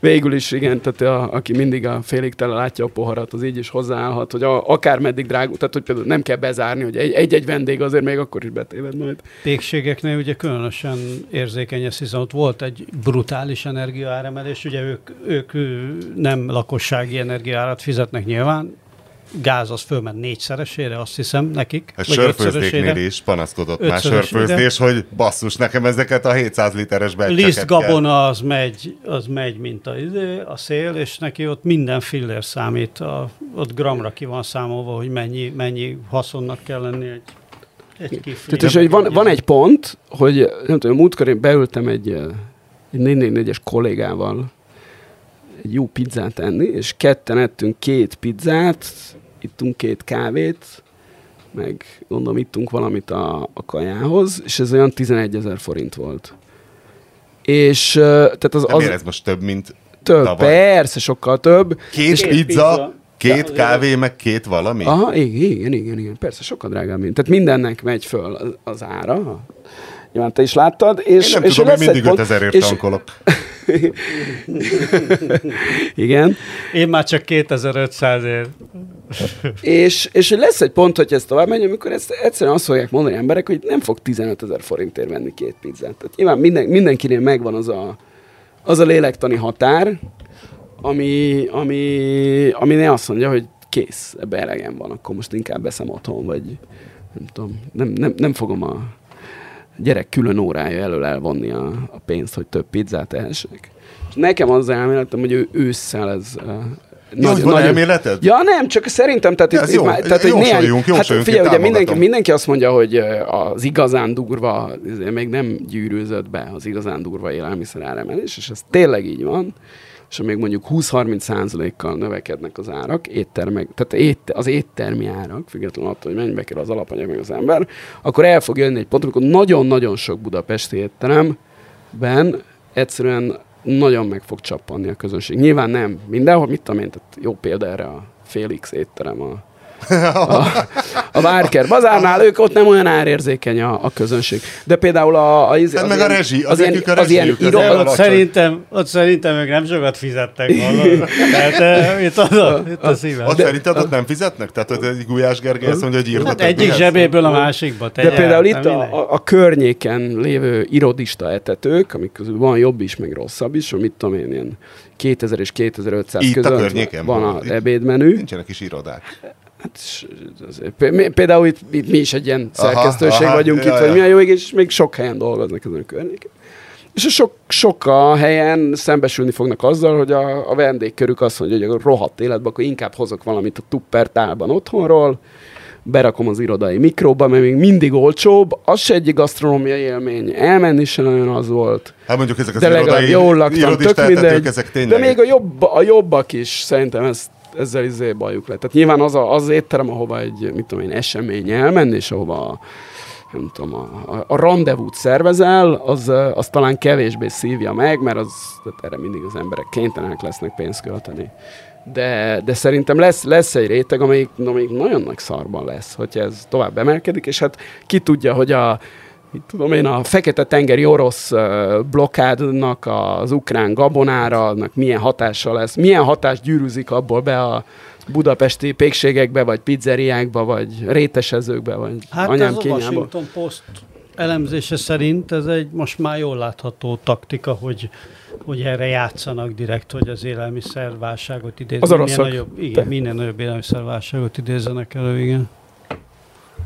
Végül is igen, tehát a, aki mindig a félig tele látja a poharat, az így is hozzáállhat, hogy a, akár meddig drágul, tehát hogy például nem kell bezárni, hogy egy- egy-egy vendég azért még akkor is betéved majd. Pékségeknél ugye különösen érzékeny ez, hiszen ott volt egy brutális energiaáremelés, ugye ők, ők nem lakossági energiaárat fizetnek nyilván, gáz az fölment négyszeresére, azt hiszem, nekik. A vagy sörfőzdéknél is panaszkodott már sörfőzdés, hogy basszus, nekem ezeket a 700 literes beccseket Liszt kell. gabona az megy, az megy, mint a, izé, a szél, és neki ott minden fillér számít, a, ott gramra ki van számolva, hogy mennyi, mennyi haszonnak kell lenni egy, egy. Tehát, és hogy van, van egy pont, hogy nem tudom, múltkor én beültem egy, eh, egy 444-es kollégával egy jó pizzát enni, és ketten ettünk két pizzát, ittunk két kávét, meg gondolom ittunk valamit a, a kajához, és ez olyan 11 ezer forint volt. És eh, tehát az, az ez most több, mint több, tavaly? persze, sokkal több. Két És- pizza, pizza. két Ja, kávé, meg két valami? Aha, igen, igen, igen, igen, persze, sokkal drágább, mint. Tehát mindennek megy föl az, az ára. Nyilván te is láttad. És, Én nem és tudom, én mindig pont- 5000 ért és- tankolok. Igen. Én már csak 2500 ér. És, és lesz egy pont, hogy ez tovább megy, amikor ezt egyszerűen azt fogják mondani emberek, hogy nem fog 15 ezer forintért venni két pizzát. Tehát nyilván minden, mindenkinél megvan az a, az a lélektani határ, ami, ami, ami ne azt mondja, hogy kész, ebbe elegem van, akkor most inkább veszem otthon, vagy nem tudom, nem, nem, nem fogom a gyerek külön órája elől elvonni a, a pénzt, hogy több pizzát ehessek. És nekem az elméletem, hogy ő ősszel ez uh, Ja, hogy van elméleted? Ja, nem, csak szerintem, tehát Ja, itt, ez itt jó. már, tehát, Jósoljunk, néhány, hát jósoljunk, figyelj, ugye mindenki, mindenki azt mondja, hogy az igazán durva, még nem gyűrűzött be az igazán durva élelmiszer áremelés, és ez tényleg így van, és még mondjuk 20-30 százalékkal növekednek az árak, éttermek, tehát ét, az éttermi árak, függetlenül attól, hogy mennyibe kell az alapanyag meg az ember, akkor el fog jönni egy pont, amikor nagyon-nagyon sok budapesti étteremben egyszerűen nagyon meg fog csappanni a közönség. Nyilván nem mindenhol, mit tudom én, tehát jó példa erre a Félix étterem a, a, a Várker bazárnál, ők ott nem olyan árérzékeny a, a közönség. De például a... a, az, Hát meg a rezsi, az ilyen, a az ilyen rezsijük, az Ott szerintem, ott szerintem ők nem sokat fizettek hallod. Tehát eh, itt, az, itt a szívem. Ott szerinted ott nem fizetnek? Tehát ott egy Gulyás Gergely azt mondja, hogy a Hát egyik zsebéből a másikba De például itt Hát a, a, a környéken lévő irodista etetők, amik közül van jobb is, meg rosszabb is, mit tudom én, ilyen 2000 és 2500 Itt a között környéken van van. az Itt- ebédmenü. Nincsenek is irodák. Hát, mi- Például itt, itt mi is egy ilyen Aha, szerkesztőség aha, vagyunk ja, itt, vagy ja. milyen jó ég, és még sok helyen dolgoznak ezen a környéken. És a sok, sok a helyen szembesülni fognak azzal, hogy a, a vendégkörük azt mondja, hogy a rohadt életben, akkor inkább hozok valamit a tupper tálban otthonról, berakom az irodai mikróba, mert még mindig olcsóbb, az se egy gasztronómiai élmény, elmenni se nagyon az volt, Hát mondjuk ezek az de legalább irodai, jól laktam, tök mindegy. ezek De tényleg. még a, jobb, a jobbak is szerintem ezt, ezzel izé bajuk lett. Tehát nyilván az a, az étterem, ahova egy, mit tudom én, esemény elmenni, és ahova nem tudom, a, a, a rendezvút szervezel, az, az talán kevésbé szívja meg, mert az, tehát erre mindig az emberek kénytelenek lesznek pénzt költeni. De, de szerintem lesz, lesz egy réteg, amelyik, amelyik nagyon nagy szarban lesz, hogyha ez tovább emelkedik, és hát ki tudja, hogy a, tudom én, a Fekete-tengeri orosz blokkádnak az ukrán gabonára, annak milyen hatása lesz, milyen hatás gyűrűzik abból be a budapesti pékségekbe, vagy pizzeriákba, vagy rétesezőkbe, vagy Hát anyám ez a. Washington Post elemzése szerint ez egy most már jól látható taktika, hogy, hogy erre játszanak direkt, hogy az élelmiszerválságot idézzenek. Az oroszok. Nagyobb, igen, minden nagyobb élelmiszerválságot idézzenek elő, igen.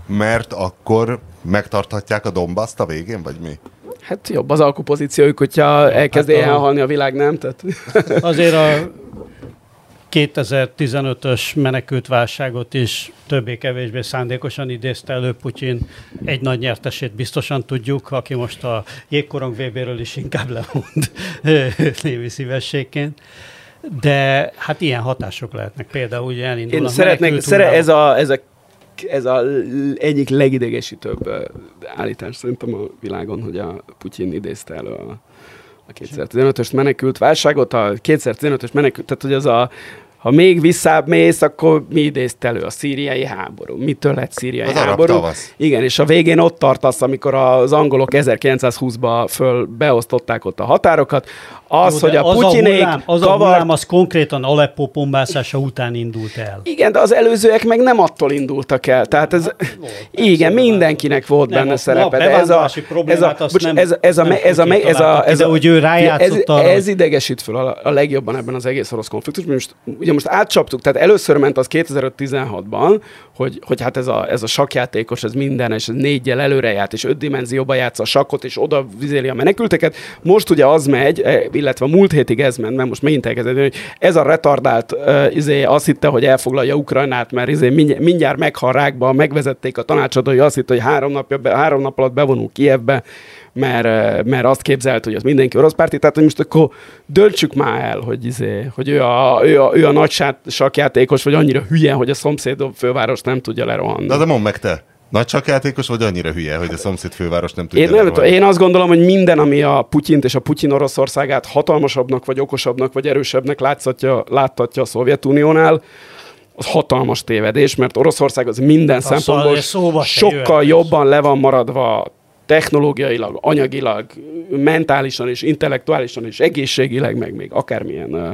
Mert akkor megtarthatják a Dombaszt a végén, vagy mi? Hát jobb az alkupozíciójuk, hogyha elkezd hát a- elhalni a világ, nem? Tehát, Azért a 2015-ös menekültválságot is többé-kevésbé szándékosan idézte elő Putyin. Egy nagy nyertesét biztosan tudjuk, aki most a jégkorong VB-ről is inkább lemond névi szívességként. De hát ilyen hatások lehetnek. Például ugye elindul Én a szeretnék, szere, ez a, ez a ez a egyik legidegesítőbb állítás szerintem a világon, hogy a Putyin idézte elő a, a 2015-ös menekült válságot, a 2015-ös menekült, tehát hogy az a ha még visszább mész, akkor mi idézte elő? A szíriai háború. Mitől lett szíriai Az háború? tavasz. Igen, és a végén ott tartasz, amikor az angolok 1920-ba föl beosztották ott a határokat. Az, Jó, hogy a az Putyinék a hullám, az a kavart hullám az konkrétan Aleppo bombázása után indult el. igen, de az előzőek meg nem attól indultak el. Tehát ez, igen, mindenkinek volt Nem, benne a- szerepe. a De ez a, ez a, bocs, nem- ez, a- ez, a, nem ez, a, ez, a, ez a, hogy ő rájátszott ez, ez idegesít föl a, a legjobban ebben az egész orosz konfliktusban. Most, ugye most átcsaptuk, tehát először ment az 2016-ban, hogy, hogy hát ez a, ez a sakjátékos, ez minden, és ez négyel előre járt, és öt dimenzióba játsza a sakkot, és oda vizéli a menekülteket. Most ugye az megy, eh, illetve a múlt hétig ez ment, mert most megint elkezdett, hogy ez a retardált uh, izé azt hitte, hogy elfoglalja Ukrajnát, mert izé mindjárt, mindjárt meghal rákba, megvezették a tanácsadói, azt hitte, hogy három, napja, három nap alatt bevonul Kievbe, mert, mert azt képzelt, hogy az mindenki orosz párti, tehát hogy most akkor döntsük már el, hogy, izé, hogy ő, a, ő, a, ő a nagy sakjátékos, vagy annyira hülye, hogy a szomszéd főváros nem tudja lerohanni. Na de mondd meg te, nagy csakjátékos vagy annyira hülye, hogy a szomszéd főváros nem tudja Én, nem, tudom, én azt gondolom, hogy minden, ami a Putyint és a Putyin Oroszországát hatalmasabbnak, vagy okosabbnak, vagy erősebbnek látszatja, láttatja a Szovjetuniónál, az hatalmas tévedés, mert Oroszország az minden Azzal szempontból ez szóba se sokkal jöhet. jobban le van maradva technológiailag, anyagilag, mentálisan és intellektuálisan és egészségileg, meg még akármilyen uh,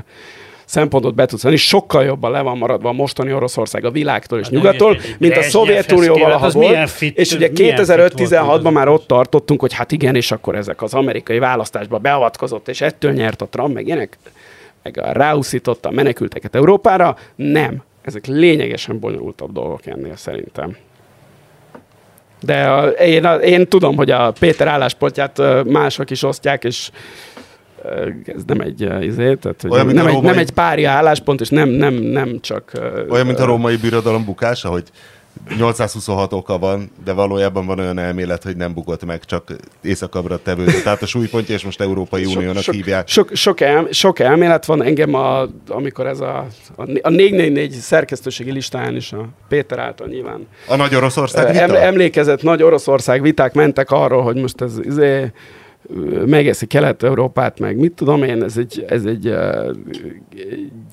szempontot be tudsz venni, sokkal jobban le van maradva a mostani Oroszország a világtól és Hát nyugattól, mint a Szovjetunió valaha az volt. fit- és ugye milyen fit volt 2015-16-ban már ott tartottunk, hogy hát igen, és akkor ezek az amerikai választásba beavatkozott, és ettől nyert a Trump, meg ilyenek, meg a ráuszította a menekülteket Európára. Nem. Ezek lényegesen bonyolultabb dolgok ennél szerintem. De a, én, a, én tudom, hogy a Péter álláspontját mások is osztják, és ez nem egy izé, tehát, hogy Olyan, nem, egy, római- nem egy párja álláspont, és nem, nem, nem csak... ö, Olyan, mint a római birodalom bukása, hogy 826 oka van, de valójában van olyan elmélet, hogy nem bukott meg, csak északabbra tevődött. Tehát a súlypontja, és most Európai Uniónak sok, hívják. Sok, sok, el, sok elmélet van engem, a, amikor ez a, a 444 szerkesztőségi listáján is a Péter által nyilván A Nagy Oroszország Em, vita? emlékezett nagy Oroszország viták mentek arról, hogy most ez izé, megeszi Kelet-Európát, meg mit tudom én, ez egy, ez egy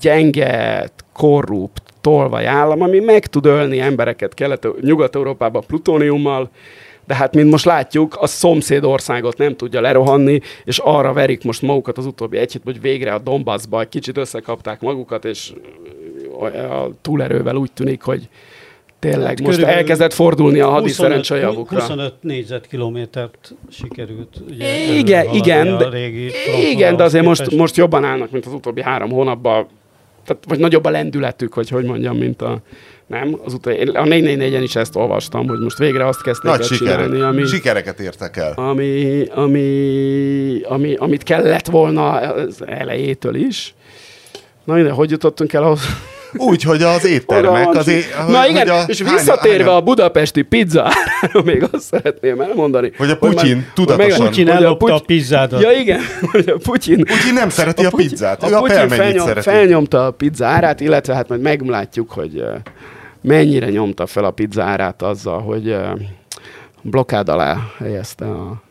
gyenge, korrupt, tolvaj állam, ami meg tud ölni embereket Kelet- Nyugat-Európában plutóniummal, de hát, mint most látjuk, a szomszéd országot nem tudja lerohanni, és arra verik most magukat az utóbbi egy hét, hogy végre a Donbassba kicsit összekapták magukat, és a túlerővel úgy tűnik, hogy tényleg Hát most elkezdett fordulni a 25 hadiszerencse javukra. 25 négyzetkilométert sikerült. Ugye, Igen, igen, a de- régi Igen, de azért most, képest. most jobban állnak, mint az utóbbi három hónapban. Tehát, vagy nagyobb a lendületük, vagy hogy mondjam, mint a... Nem, az utóbbi, én a 444-en is ezt olvastam, hogy most végre azt kezdték Nagy el sikerek. csinálni, ami, Sikereket értek el. ami, ami, ami, amit kellett volna az elejétől is. Na minden, hogy jutottunk el ahhoz? Úgy, hogy az éttermek, az é, Na hogy, igen, a, és visszatérve hány- a budapesti pizza, még azt szeretném elmondani. Hogy a Putyin hogy tudatosan- meg- Putyin ellopta a Putyin- pizzádat. Ja igen, hogy a Putyin Putyin nem szereti a, Putyin- pizzát, a a Putyin felnyom, szereti. felnyomta a pizza árát, illetve hát majd meglátjuk, hogy mennyire nyomta fel a pizza árát azzal, hogy blokkád alá helyezte a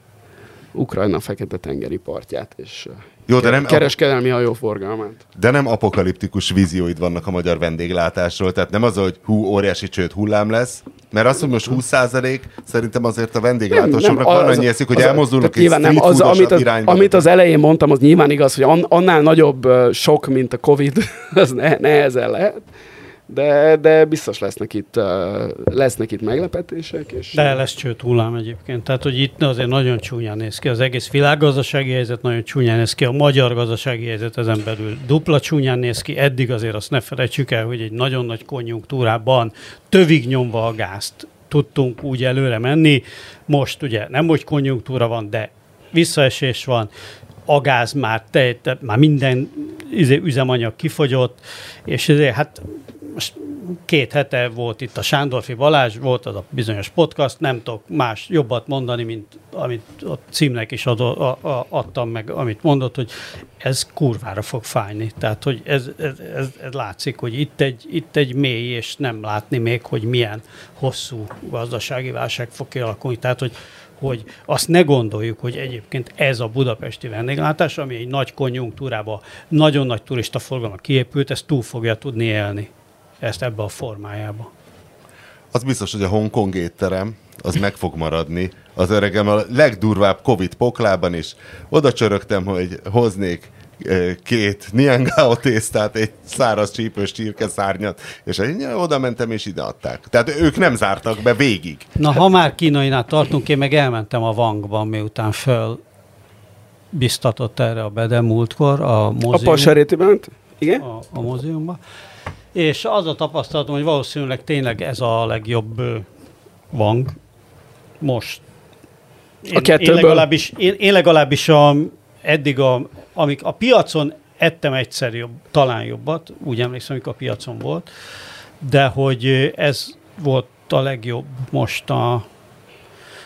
Ukrajna fekete-tengeri partját, és Jó, de nem, kereskedelmi hajóforgalmát. de nem apokaliptikus vízióid vannak a magyar vendéglátásról, tehát nem az, hogy hú, óriási csőd hullám lesz, mert azt, hogy most 20% szerintem azért a vendéglátósoknak van annyi eszük, hogy elmozdulnak egy street az, amit, az, irányba. amit az elején mondtam, az nyilván igaz, hogy an, annál nagyobb sok, mint a Covid, az ne, nehezen lehet. De, de biztos lesznek itt, lesznek itt meglepetések. És De lesz csőt hullám egyébként. Tehát, hogy itt azért nagyon csúnyán néz ki. Az egész világgazdasági helyzet nagyon csúnyán néz ki. A magyar gazdasági helyzet ezen belül dupla csúnyán néz ki. Eddig azért azt ne felejtsük el, hogy egy nagyon nagy konjunktúrában tövig nyomva a gázt tudtunk úgy előre menni. Most ugye nem, hogy konjunktúra van, de visszaesés van, a gáz már, te, te, már minden izé, üzemanyag kifogyott, és ezért hát most két hete volt itt a Sándorfi Balázs, volt az a bizonyos podcast, nem tudok más jobbat mondani, mint amit a címnek is adó, a, a, adtam meg, amit mondott, hogy ez kurvára fog fájni. Tehát, hogy ez, ez, ez, ez látszik, hogy itt egy, itt egy mély, és nem látni még, hogy milyen hosszú gazdasági válság fog kialakulni. Tehát, hogy hogy azt ne gondoljuk, hogy egyébként ez a budapesti vendéglátás, ami egy nagy konjunktúrában nagyon nagy turista forgalma kiépült, ezt túl fogja tudni élni, ezt ebbe a formájába. Az biztos, hogy a Hongkong étterem, az meg fog maradni. Az öregem a legdurvább Covid poklában is. Oda csörögtem, hogy hoznék két niangao tésztát, egy száraz csípős csirkeszárnyat, és én oda mentem, és ide adták. Tehát ők nem zártak be végig. Na, ha már kínainál tartunk, én meg elmentem a Vangban, miután föl biztatott erre a Bede múltkor a A mozium, Passaréti ment? Igen? a, a múzeumban. És az a tapasztalatom, hogy valószínűleg tényleg ez a legjobb Vang most. Én, A kettőből? Én legalábbis, én, én legalábbis a, eddig, a, amik a piacon ettem egyszer jobb, talán jobbat, úgy emlékszem, amikor a piacon volt, de hogy ez volt a legjobb most a,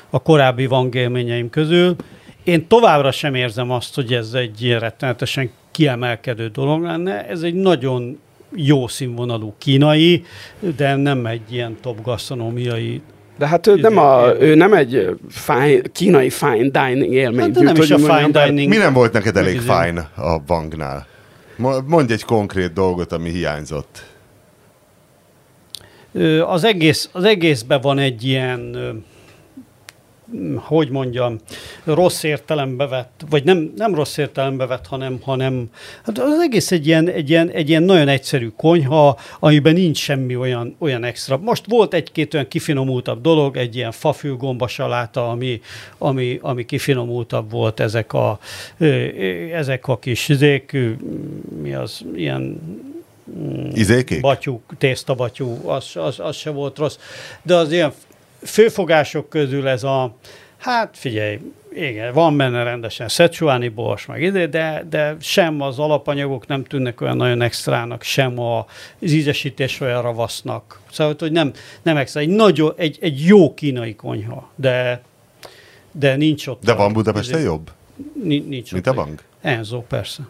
a korábbi Vang élményeim közül. Én továbbra sem érzem azt, hogy ez egy rettenetesen kiemelkedő dolog lenne. Ez egy nagyon jó színvonalú kínai, de nem egy ilyen top gasztronómiai. De hát ő nem, a, ő nem egy fine, kínai fine dining élmény. Hát de nem is a fine dining. Mi nem volt neked elég fine a bangnál? Mo- Mondj egy konkrét dolgot, ami hiányzott. Az, egész, az egészben van egy ilyen, hogy mondjam, rossz értelembe vett, vagy nem, nem rossz értelembe vett, hanem, hanem hát az egész egy ilyen, egy, ilyen, egy ilyen nagyon egyszerű konyha, amiben nincs semmi olyan, olyan extra. Most volt egy-két olyan kifinomultabb dolog, egy ilyen fafülgomba saláta, ami, ami, ami kifinomultabb volt, ezek a, ezek a kis zék, ö, mi az, ilyen Izékék? batyú, tésztabatyú, az, az, az se volt rossz. De az ilyen főfogások közül ez a, hát figyelj, igen, van benne rendesen szecsuáni bors, meg ide, de, de sem az alapanyagok nem tűnnek olyan nagyon extrának, sem a, az ízesítés olyan ravasznak. Szóval, hogy nem, nem extra, egy, nagyon, egy, egy jó kínai konyha, de, de nincs ott. De van Budapesten jobb, Nincs, nincs mint ott a bank? Enzo, persze.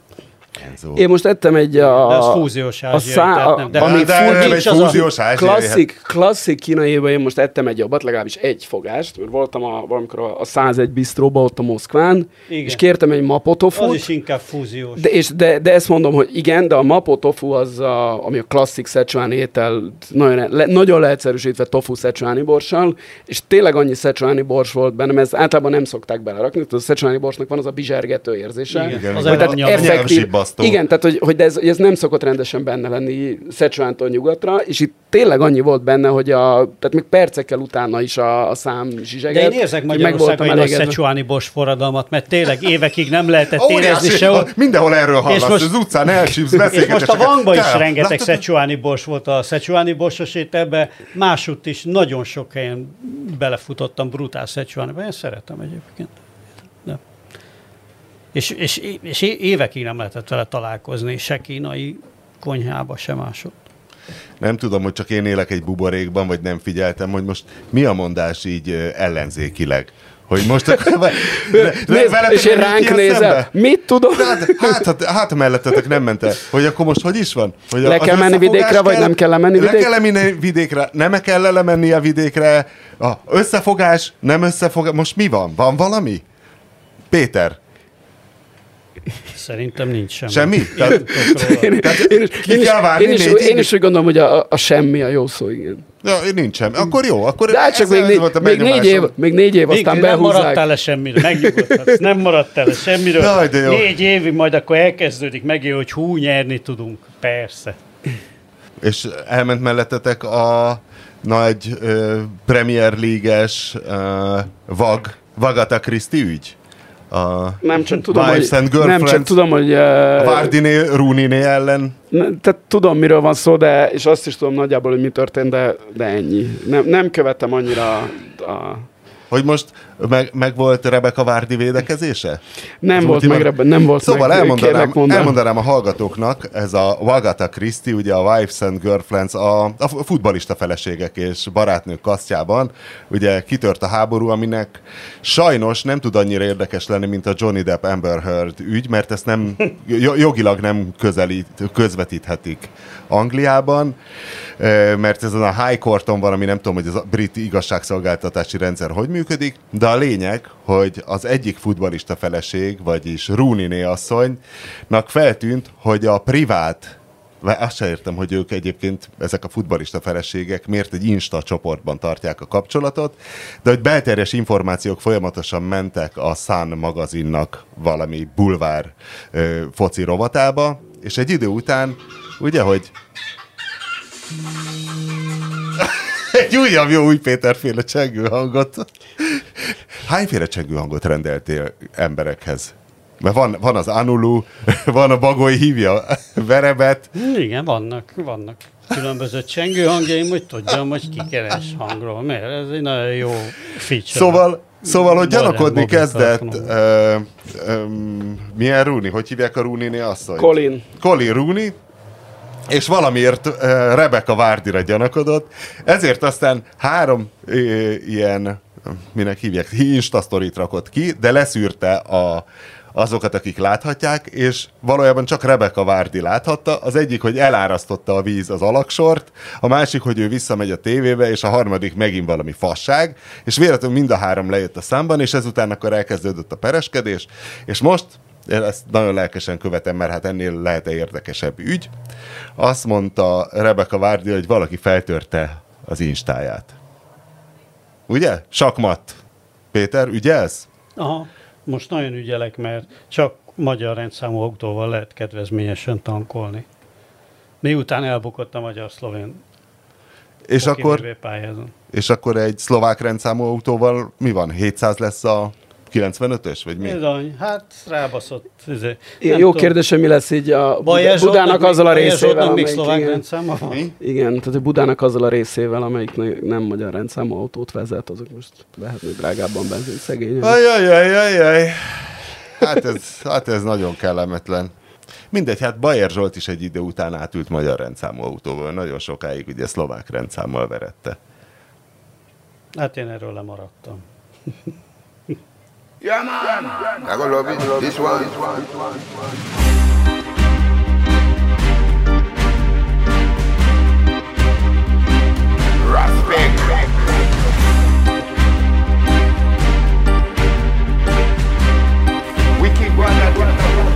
Enzo. Én most ettem egy a... De az fúziós a ázsiai, szá, tehát a, nem- de- ami de nem egy fúziós ázsiai. klasszik, klasszik kínaiban én most ettem egy jobbat, legalábbis egy fogást, mert voltam a, valamikor a, a 101 bistróba ott a Moszkván, Igen. és kértem egy mapotofut, Az is inkább fúziós. de, és, de, de ezt mondom, hogy igen, de a mapo tofu az, a, ami a klasszik Szecsuán étel, nagyon, le, nagyon leegyszerűsítve tofu szecsuáni borssal, és tényleg annyi szecsuáni bors volt benne, mert ezt általában nem szokták belerakni, tehát a szecsuáni borsnak van az a bizsergető érzése. Igen, Igen, az Tehát effektív- nyelvsibbasztó. igen, tehát hogy, hogy de ez, ez, nem szokott rendesen benne lenni Szecsuántól nyugatra, és itt tényleg annyi volt benne, hogy a, tehát még percekkel utána is a, a szám zsizseget. De én érzek hogy meg voltam Magyarországon egy nagy elégedve. szecsuáni bors forradalmat, mert tényleg évekig nem lehetett Óriási, érezni sehol. mindenhol erről hallasz, most- az utcán elsívsz, És most a Vangba is Te, rengeteg szecsuáni bors volt a szecsuáni borsos ételbe, másutt is nagyon sok helyen belefutottam brutál szecsuániba. Én szeretem egyébként. De. És, és, és évekig nem lehetett vele találkozni, se kínai konyhába, se másod. Nem tudom, hogy csak én élek egy buborékban, vagy nem figyeltem, hogy most mi a mondás így ellenzékileg. Hogy most akkor... ve- Nézd, veletek és én ránk nézel, szembe? mit tudom? Hát, hát, hát, hát mellettetek nem ment el. Hogy akkor most hogy is van? Hogy Le kell menni vidékre, vagy nem kell lemenni Le vidékre? kell menni vidékre, nem kell lemenni a vidékre. A összefogás, nem összefogás. Most mi van? Van valami? Péter, Szerintem nincs semmi. Semmi? Én Tehát-. Én, Tehát én, is, ki én, is, kell várni én, is, négy én is úgy gondolom, hogy a, a semmi a jó szó, igen. ja, nincs semmi. Akkor jó, akkor De hát csak még, ez négy, volt a még, négy év, még négy év, Még aztán nem maradtál behúzzák. le semmiről, megnyugodhatsz. Nem maradtál le semmiről. Jaj, de jó. Négy évig majd akkor elkezdődik megint, hogy hú, nyerni tudunk. Persze. És elment mellettetek a nagy ö, Premier League-es ö, VAG, Vagata Christie ügy? A Nem csak tudom, hogy, nem csak tudom, hogy uh, Vardiné, Rooney ellen. tehát tudom, miről van szó, de és azt is tudom nagyjából, hogy mi történt, de, de ennyi. Nem, nem követem annyira a... Hogy most meg, meg volt Rebecca Várdi védekezése? Nem Az volt ultima- meg ebben, nem volt Szóval meg. elmondanám, elmondanám a hallgatóknak, ez a Wagata Christie, ugye a Wives and Girlfriends, a, a futbalista feleségek és barátnők kasztjában, ugye kitört a háború, aminek sajnos nem tud annyira érdekes lenni, mint a Johnny Depp Amber Heard ügy, mert ezt nem, jo- jogilag nem közelít, közvetíthetik Angliában, mert ezen a High Courton van, ami nem tudom, hogy az a brit igazságszolgáltatási rendszer hogy működik, de a lényeg, hogy az egyik futbalista feleség, vagyis Rooney asszonynak feltűnt, hogy a privát Ve- azt sem értem, hogy ők egyébként, ezek a futbalista feleségek miért egy Insta csoportban tartják a kapcsolatot, de hogy belterjes információk folyamatosan mentek a Sun magazinnak valami bulvár ö, foci rovatába, és egy idő után, ugye, hogy egy újabb jó új Péterféle csengő hangot. Hányféle csengő hangot rendeltél emberekhez? Mert van, van az Anulu, van a Bagoly hívja Verebet, Igen, vannak, vannak különböző csengő hangjaim, hogy tudjam, hogy kikeres hangról, mert ez egy nagyon jó feature. Szóval, szóval hogy gyanakodni kezdett, ö, ö, milyen Rooney, hogy hívják a Rooney-né asszonyt? Colin. Colin Rooney, és valamiért uh, Rebecca Várdira gyanakodott, ezért aztán három ö, ilyen, minek hívják, Insta sztorit rakott ki, de leszűrte a, azokat, akik láthatják, és valójában csak Rebecca Várdi láthatta. Az egyik, hogy elárasztotta a víz az alaksort, a másik, hogy ő visszamegy a tévébe, és a harmadik megint valami fasság, és véletlenül mind a három lejött a számban, és ezután akkor elkezdődött a pereskedés, és most ezt nagyon lelkesen követem, mert hát ennél lehet-e érdekesebb ügy. Azt mondta Rebecca Várdi, hogy valaki feltörte az instáját. Ugye? Sakmat. Péter, ügyelsz? Aha, most nagyon ügyelek, mert csak magyar rendszámú autóval lehet kedvezményesen tankolni. Miután elbukott a magyar-szlovén És akkor, VB pályázón. és akkor egy szlovák rendszámú autóval mi van? 700 lesz a 95-ös, vagy mi? Bizony, hát rábaszott. Izé. Jó tudom, kérdés, hogy mi lesz így a Zsoltnak Budának még- azzal a részével, Zsoltnak még amelyik, szlovák igen, rendszáma van? Mi? igen, tehát hogy Budának azzal a részével, amelyik ne- nem magyar rendszámú autót vezet, azok most lehetnek drágábban benzin szegényen. Ajajajajaj. Hát ez, hát ez nagyon kellemetlen. Mindegy, hát Bajer Zsolt is egy idő után átült magyar rendszámú autóval. Nagyon sokáig ugye szlovák rendszámmal verette. Hát én erről lemaradtam. Yeah, man. I go love it. Love this one. This one. This one. This one. Wicked one, one, one, one.